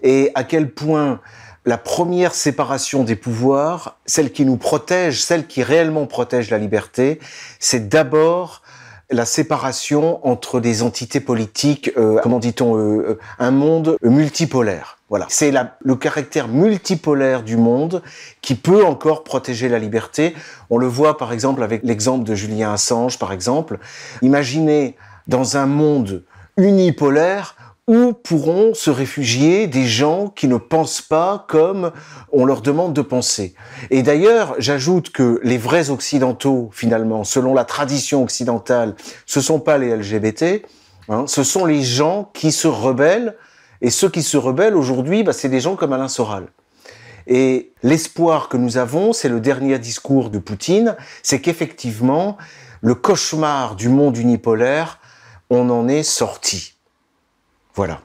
et à quel point la première séparation des pouvoirs, celle qui nous protège, celle qui réellement protège la liberté, c'est d'abord la séparation entre des entités politiques, euh, comment dit-on, euh, euh, un monde multipolaire. Voilà, c'est le caractère multipolaire du monde qui peut encore protéger la liberté. On le voit par exemple avec l'exemple de Julien Assange, par exemple. Imaginez dans un monde unipolaire où pourront se réfugier des gens qui ne pensent pas comme on leur demande de penser? Et d'ailleurs, j'ajoute que les vrais occidentaux, finalement, selon la tradition occidentale, ce sont pas les LGBT, hein, ce sont les gens qui se rebellent. Et ceux qui se rebellent aujourd'hui, bah, c'est des gens comme Alain Soral. Et l'espoir que nous avons, c'est le dernier discours de Poutine, c'est qu'effectivement, le cauchemar du monde unipolaire, on en est sorti. Voilà.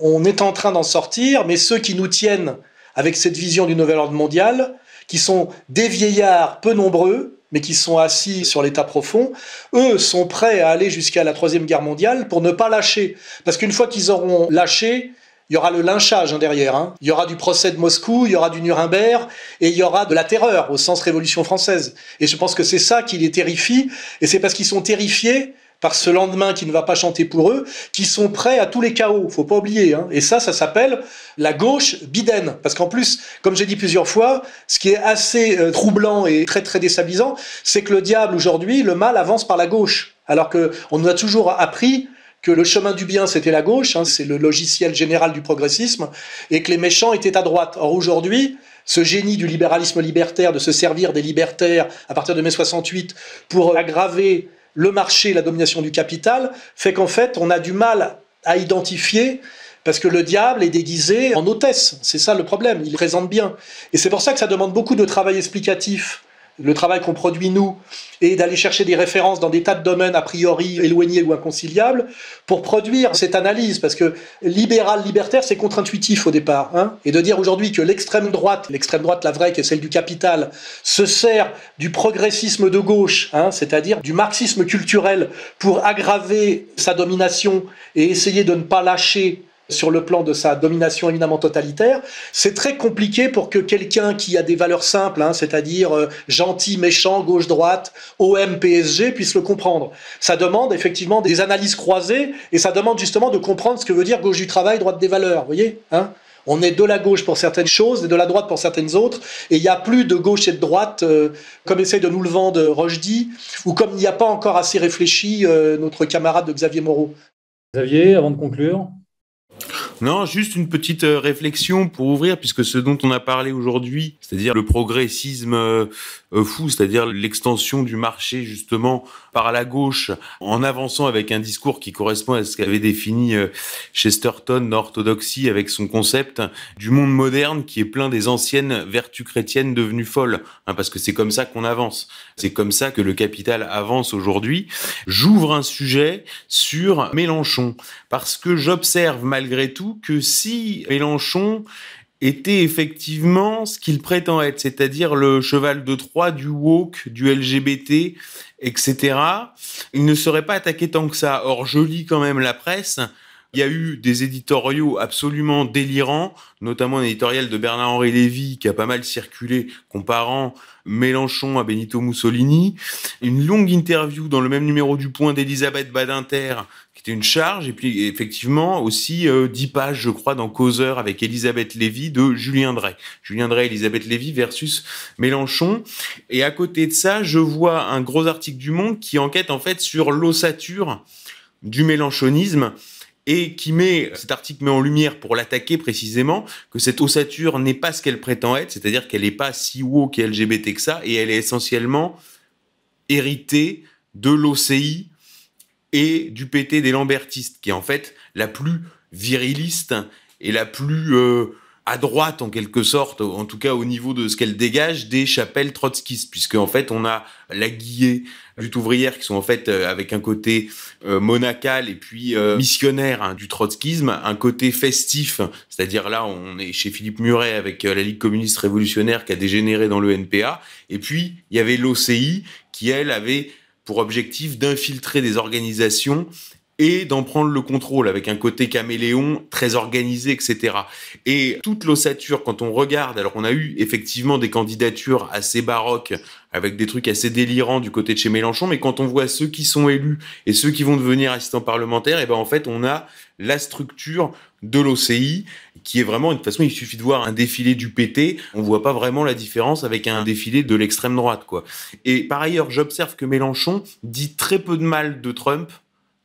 On est en train d'en sortir, mais ceux qui nous tiennent avec cette vision du nouvel ordre mondial, qui sont des vieillards peu nombreux, mais qui sont assis sur l'état profond, eux sont prêts à aller jusqu'à la Troisième Guerre mondiale pour ne pas lâcher. Parce qu'une fois qu'ils auront lâché, il y aura le lynchage hein, derrière. Hein. Il y aura du procès de Moscou, il y aura du Nuremberg, et il y aura de la terreur au sens Révolution française. Et je pense que c'est ça qui les terrifie, et c'est parce qu'ils sont terrifiés par ce lendemain qui ne va pas chanter pour eux, qui sont prêts à tous les chaos. Faut pas oublier. Hein. Et ça, ça s'appelle la gauche biden. Parce qu'en plus, comme j'ai dit plusieurs fois, ce qui est assez euh, troublant et très très déstabilisant, c'est que le diable aujourd'hui, le mal avance par la gauche. Alors que on nous a toujours appris que le chemin du bien c'était la gauche, hein, c'est le logiciel général du progressisme, et que les méchants étaient à droite. Or aujourd'hui, ce génie du libéralisme libertaire, de se servir des libertaires à partir de mai 68 pour aggraver le marché, la domination du capital, fait qu'en fait, on a du mal à identifier parce que le diable est déguisé en hôtesse. C'est ça le problème. Il présente bien. Et c'est pour ça que ça demande beaucoup de travail explicatif le travail qu'on produit nous, et d'aller chercher des références dans des tas de domaines a priori éloignés ou inconciliables, pour produire cette analyse, parce que libéral, libertaire, c'est contre-intuitif au départ, hein, et de dire aujourd'hui que l'extrême droite, l'extrême droite, la vraie, qui est celle du capital, se sert du progressisme de gauche, hein, c'est-à-dire du marxisme culturel, pour aggraver sa domination et essayer de ne pas lâcher sur le plan de sa domination éminemment totalitaire, c'est très compliqué pour que quelqu'un qui a des valeurs simples, hein, c'est-à-dire euh, gentil, méchant, gauche-droite, OM, PSG, puisse le comprendre. Ça demande effectivement des analyses croisées et ça demande justement de comprendre ce que veut dire gauche du travail, droite des valeurs. Vous voyez hein on est de la gauche pour certaines choses et de la droite pour certaines autres. Et il n'y a plus de gauche et de droite, euh, comme essaie de nous le vendre Rochdy, ou comme il n'y a pas encore assez réfléchi euh, notre camarade de Xavier Moreau. Xavier, avant de conclure non, juste une petite euh, réflexion pour ouvrir, puisque ce dont on a parlé aujourd'hui, c'est-à-dire le progressisme euh, euh, fou, c'est-à-dire l'extension du marché justement par la gauche, en avançant avec un discours qui correspond à ce qu'avait défini Chesterton l'orthodoxie avec son concept du monde moderne qui est plein des anciennes vertus chrétiennes devenues folles, hein, parce que c'est comme ça qu'on avance, c'est comme ça que le capital avance aujourd'hui. J'ouvre un sujet sur Mélenchon, parce que j'observe malgré tout que si Mélenchon était effectivement ce qu'il prétend être, c'est-à-dire le cheval de Troie du woke, du LGBT, etc., il ne serait pas attaqué tant que ça. Or, je lis quand même la presse. Il y a eu des éditoriaux absolument délirants, notamment un éditorial de Bernard-Henri Lévy qui a pas mal circulé comparant Mélenchon à Benito Mussolini, une longue interview dans le même numéro du Point d'Elisabeth Badinter qui était une charge, et puis effectivement aussi euh, 10 pages, je crois, dans Causeur avec Elisabeth Lévy de Julien Drey. Julien Drey, Elisabeth Lévy versus Mélenchon. Et à côté de ça, je vois un gros article du Monde qui enquête en fait sur l'ossature du mélenchonisme et qui met, cet article met en lumière pour l'attaquer précisément, que cette ossature n'est pas ce qu'elle prétend être, c'est-à-dire qu'elle n'est pas si woke et LGBT que ça, et elle est essentiellement héritée de l'OCI et du PT des Lambertistes, qui est en fait la plus viriliste et la plus euh, à droite en quelque sorte, en tout cas au niveau de ce qu'elle dégage des chapelles trotskistes, puisque en fait on a la guillée, lutte ouvrière qui sont en fait euh, avec un côté euh, monacal et puis missionnaire hein, du trotskisme, un côté festif, c'est-à-dire là on est chez Philippe Muret avec la Ligue communiste révolutionnaire qui a dégénéré dans le NPA, et puis il y avait l'OCI qui elle avait pour objectif d'infiltrer des organisations et d'en prendre le contrôle avec un côté caméléon très organisé, etc. Et toute l'ossature, quand on regarde, alors on a eu effectivement des candidatures assez baroques avec des trucs assez délirants du côté de chez Mélenchon, mais quand on voit ceux qui sont élus et ceux qui vont devenir assistants parlementaires, et ben en fait on a la structure de l'OCI qui est vraiment de toute façon il suffit de voir un défilé du PT, on voit pas vraiment la différence avec un défilé de l'extrême droite quoi. Et par ailleurs, j'observe que Mélenchon dit très peu de mal de Trump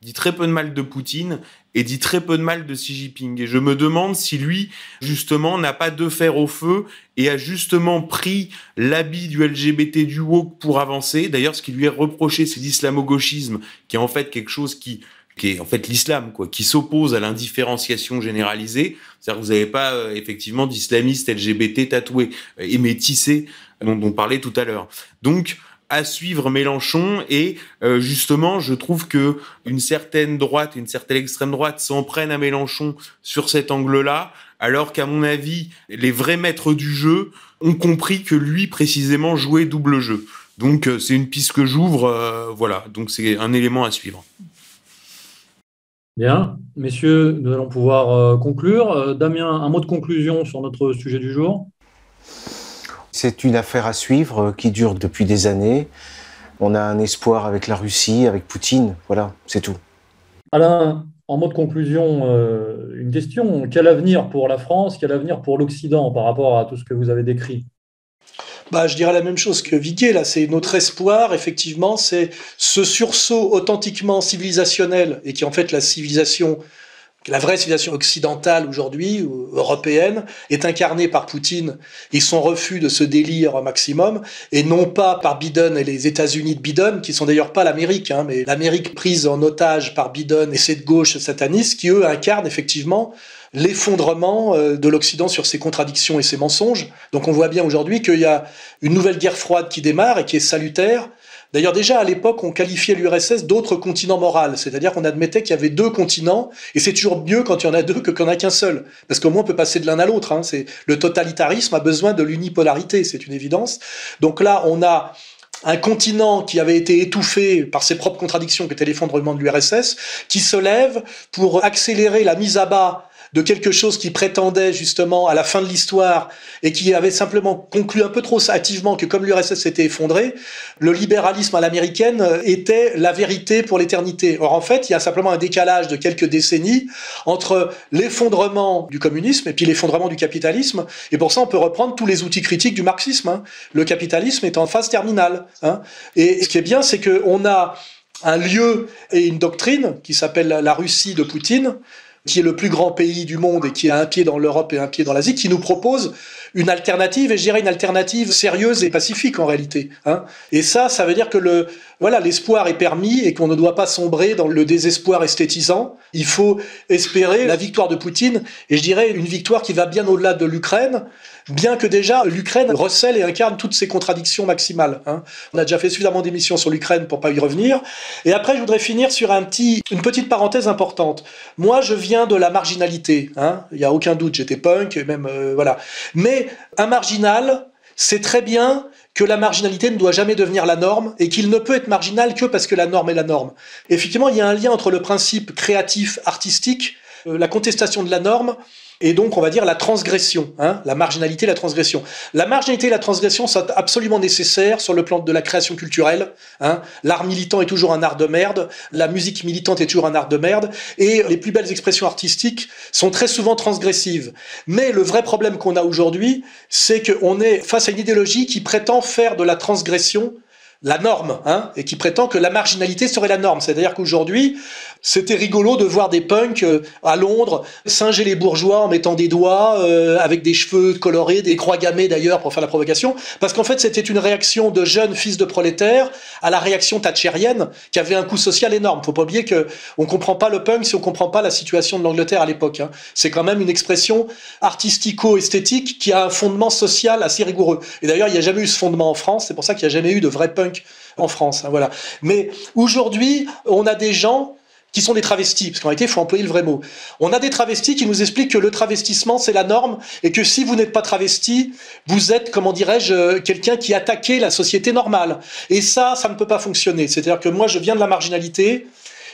dit très peu de mal de Poutine et dit très peu de mal de Xi Jinping. Et je me demande si lui, justement, n'a pas de fer au feu et a justement pris l'habit du LGBT du woke pour avancer. D'ailleurs, ce qui lui est reproché, c'est l'islamo-gauchisme, qui est en fait quelque chose qui qui est en fait l'islam, quoi, qui s'oppose à l'indifférenciation généralisée. C'est-à-dire que vous n'avez pas euh, effectivement d'islamistes LGBT tatoués euh, et métissés dont on parlait tout à l'heure. Donc à suivre Mélenchon et euh, justement je trouve que une certaine droite une certaine extrême droite s'en prennent à Mélenchon sur cet angle-là alors qu'à mon avis les vrais maîtres du jeu ont compris que lui précisément jouait double jeu donc euh, c'est une piste que j'ouvre euh, voilà donc c'est un élément à suivre Bien, messieurs, nous allons pouvoir conclure. Damien, un mot de conclusion sur notre sujet du jour? C'est une affaire à suivre euh, qui dure depuis des années. On a un espoir avec la Russie, avec Poutine. Voilà, c'est tout. Alain, en mode conclusion, euh, une question. Quel avenir pour la France? Quel avenir pour l'Occident par rapport à tout ce que vous avez décrit? Bah, je dirais la même chose que Viguier, là, c'est notre espoir, effectivement, c'est ce sursaut authentiquement civilisationnel, et qui en fait la civilisation la vraie civilisation occidentale aujourd'hui, européenne, est incarnée par Poutine et son refus de ce délire maximum, et non pas par Biden et les États-Unis de Biden, qui sont d'ailleurs pas l'Amérique, hein, mais l'Amérique prise en otage par Biden et cette gauche sataniste, qui eux incarnent effectivement l'effondrement euh, de l'Occident sur ses contradictions et ses mensonges. Donc on voit bien aujourd'hui qu'il y a une nouvelle guerre froide qui démarre et qui est salutaire, D'ailleurs, déjà à l'époque, on qualifiait l'URSS d'autre continent moral, c'est-à-dire qu'on admettait qu'il y avait deux continents, et c'est toujours mieux quand il y en a deux que quand il n'y en a qu'un seul, parce qu'au moins on peut passer de l'un à l'autre. Hein. Le totalitarisme a besoin de l'unipolarité, c'est une évidence. Donc là, on a un continent qui avait été étouffé par ses propres contradictions, qui était l'effondrement de l'URSS, qui se lève pour accélérer la mise à bas de quelque chose qui prétendait justement à la fin de l'histoire et qui avait simplement conclu un peu trop hâtivement que comme l'URSS s'était effondré, le libéralisme à l'américaine était la vérité pour l'éternité. Or en fait, il y a simplement un décalage de quelques décennies entre l'effondrement du communisme et puis l'effondrement du capitalisme. Et pour ça, on peut reprendre tous les outils critiques du marxisme. Hein. Le capitalisme est en phase terminale. Hein. Et ce qui est bien, c'est qu'on a un lieu et une doctrine qui s'appelle la Russie de Poutine, qui est le plus grand pays du monde et qui a un pied dans l'Europe et un pied dans l'Asie, qui nous propose une alternative, et je dirais une alternative sérieuse et pacifique en réalité. Hein. Et ça, ça veut dire que le, voilà, l'espoir est permis et qu'on ne doit pas sombrer dans le désespoir esthétisant. Il faut espérer la victoire de Poutine, et je dirais une victoire qui va bien au-delà de l'Ukraine, bien que déjà l'Ukraine recèle et incarne toutes ces contradictions maximales. Hein. On a déjà fait suffisamment d'émissions sur l'Ukraine pour pas y revenir. Et après, je voudrais finir sur un petit, une petite parenthèse importante. Moi, je viens de la marginalité. Hein. Il n'y a aucun doute, j'étais punk, même euh, voilà. Mais un marginal, c'est très bien que la marginalité ne doit jamais devenir la norme et qu'il ne peut être marginal que parce que la norme est la norme. Effectivement, il y a un lien entre le principe créatif, artistique, euh, la contestation de la norme et donc on va dire la transgression, hein, la marginalité, la transgression. La marginalité et la transgression sont absolument nécessaires sur le plan de la création culturelle. Hein. L'art militant est toujours un art de merde, la musique militante est toujours un art de merde, et les plus belles expressions artistiques sont très souvent transgressives. Mais le vrai problème qu'on a aujourd'hui, c'est qu'on est face à une idéologie qui prétend faire de la transgression la norme, hein, et qui prétend que la marginalité serait la norme. C'est-à-dire qu'aujourd'hui, c'était rigolo de voir des punks euh, à Londres singer les bourgeois en mettant des doigts, euh, avec des cheveux colorés, des croix gammées d'ailleurs pour faire la provocation, parce qu'en fait c'était une réaction de jeunes fils de prolétaires à la réaction thatchérienne qui avait un coût social énorme. Faut pas oublier que on comprend pas le punk si on comprend pas la situation de l'Angleterre à l'époque. Hein. C'est quand même une expression artistico-esthétique qui a un fondement social assez rigoureux. Et d'ailleurs il n'y a jamais eu ce fondement en France. C'est pour ça qu'il n'y a jamais eu de vrai punk en France. Hein, voilà. Mais aujourd'hui on a des gens qui sont des travestis, parce qu'en réalité, il faut employer le vrai mot. On a des travestis qui nous expliquent que le travestissement, c'est la norme, et que si vous n'êtes pas travesti, vous êtes, comment dirais-je, euh, quelqu'un qui attaquait la société normale. Et ça, ça ne peut pas fonctionner. C'est-à-dire que moi, je viens de la marginalité,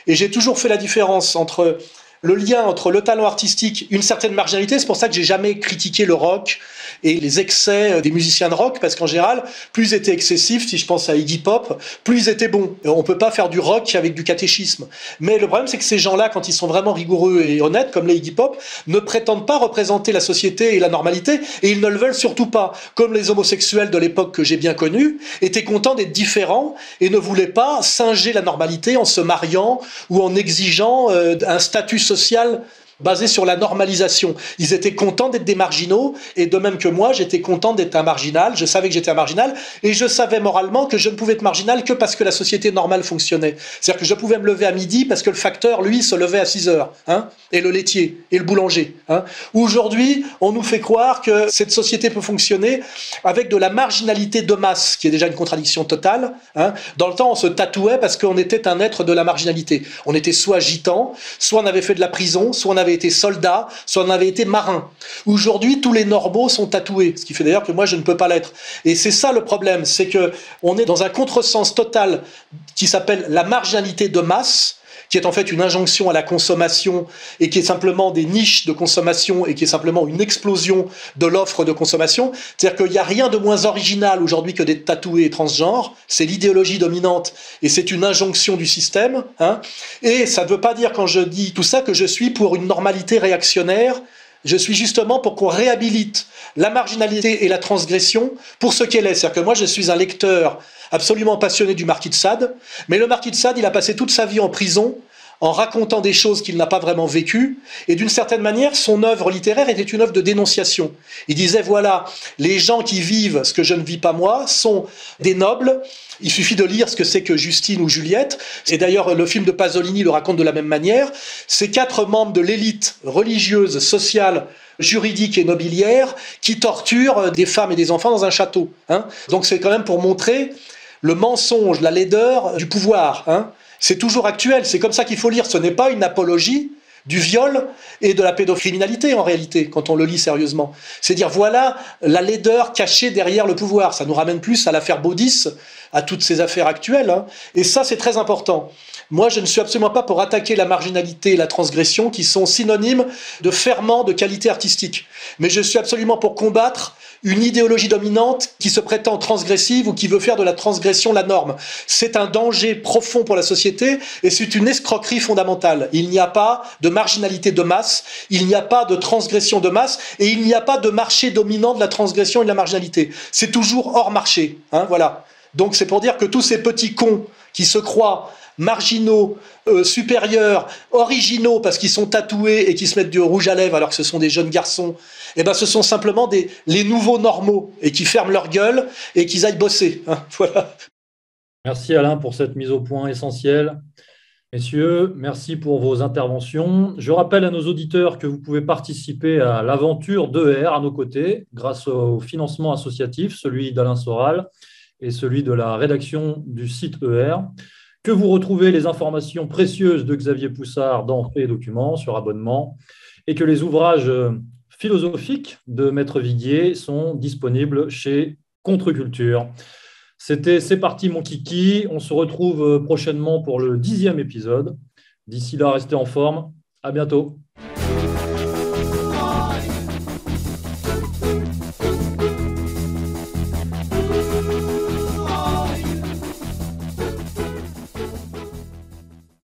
Et j'ai toujours fait la différence entre le lien entre le talent artistique, une certaine marginalité. C'est pour ça que j'ai jamais critiqué le rock et les excès des musiciens de rock, parce qu'en général, plus ils étaient excessifs, si je pense à Iggy Pop, plus ils étaient bons. On peut pas faire du rock avec du catéchisme. Mais le problème, c'est que ces gens-là, quand ils sont vraiment rigoureux et honnêtes, comme les Iggy Pop, ne prétendent pas représenter la société et la normalité, et ils ne le veulent surtout pas. Comme les homosexuels de l'époque que j'ai bien connus, étaient contents d'être différents et ne voulaient pas singer la normalité en se mariant ou en exigeant euh, un statut social basé sur la normalisation. Ils étaient contents d'être des marginaux, et de même que moi, j'étais content d'être un marginal, je savais que j'étais un marginal, et je savais moralement que je ne pouvais être marginal que parce que la société normale fonctionnait. C'est-à-dire que je pouvais me lever à midi parce que le facteur, lui, se levait à 6 heures, hein, et le laitier, et le boulanger. Hein. Aujourd'hui, on nous fait croire que cette société peut fonctionner avec de la marginalité de masse, qui est déjà une contradiction totale. Hein. Dans le temps, on se tatouait parce qu'on était un être de la marginalité. On était soit gitan, soit on avait fait de la prison, soit on avait été soldat, soit on avait été marin. Aujourd'hui, tous les normaux sont tatoués, ce qui fait d'ailleurs que moi je ne peux pas l'être. Et c'est ça le problème, c'est que on est dans un contresens total qui s'appelle la marginalité de masse qui est en fait une injonction à la consommation et qui est simplement des niches de consommation et qui est simplement une explosion de l'offre de consommation. C'est-à-dire qu'il n'y a rien de moins original aujourd'hui que d'être tatoué et transgenre. C'est l'idéologie dominante et c'est une injonction du système. Hein. Et ça ne veut pas dire quand je dis tout ça que je suis pour une normalité réactionnaire. Je suis justement pour qu'on réhabilite la marginalité et la transgression pour ce qu'elle est. C'est-à-dire que moi, je suis un lecteur absolument passionné du marquis de Sade, mais le marquis de Sade, il a passé toute sa vie en prison en racontant des choses qu'il n'a pas vraiment vécues, et d'une certaine manière, son œuvre littéraire était une œuvre de dénonciation. Il disait, voilà, les gens qui vivent ce que je ne vis pas moi sont des nobles, il suffit de lire ce que c'est que Justine ou Juliette, et d'ailleurs le film de Pasolini le raconte de la même manière, ces quatre membres de l'élite religieuse, sociale, juridique et nobiliaire qui torturent des femmes et des enfants dans un château. Hein. Donc c'est quand même pour montrer le mensonge, la laideur du pouvoir. Hein. C'est toujours actuel, c'est comme ça qu'il faut lire. Ce n'est pas une apologie du viol et de la pédocriminalité en réalité, quand on le lit sérieusement. C'est dire voilà la laideur cachée derrière le pouvoir. Ça nous ramène plus à l'affaire Baudis, à toutes ces affaires actuelles. Hein. Et ça, c'est très important. Moi, je ne suis absolument pas pour attaquer la marginalité et la transgression, qui sont synonymes de ferment de qualité artistique. Mais je suis absolument pour combattre une idéologie dominante qui se prétend transgressive ou qui veut faire de la transgression la norme. C'est un danger profond pour la société et c'est une escroquerie fondamentale. Il n'y a pas de marginalité de masse, il n'y a pas de transgression de masse et il n'y a pas de marché dominant de la transgression et de la marginalité. C'est toujours hors marché. Hein, voilà. Donc c'est pour dire que tous ces petits cons qui se croient marginaux, euh, supérieurs, originaux parce qu'ils sont tatoués et qui se mettent du rouge à lèvres alors que ce sont des jeunes garçons, eh ben ce sont simplement les nouveaux normaux et qui ferment leur gueule et qu'ils aillent bosser. Hein, voilà. Merci Alain pour cette mise au point essentielle. Messieurs, merci pour vos interventions. Je rappelle à nos auditeurs que vous pouvez participer à l'aventure d'ER à nos côtés grâce au financement associatif, celui d'Alain Soral et celui de la rédaction du site ER que vous retrouvez les informations précieuses de Xavier Poussard dans et Documents sur abonnement, et que les ouvrages philosophiques de Maître Viguier sont disponibles chez Contre-Culture. C'était C'est parti mon kiki. On se retrouve prochainement pour le dixième épisode. D'ici là, restez en forme. À bientôt.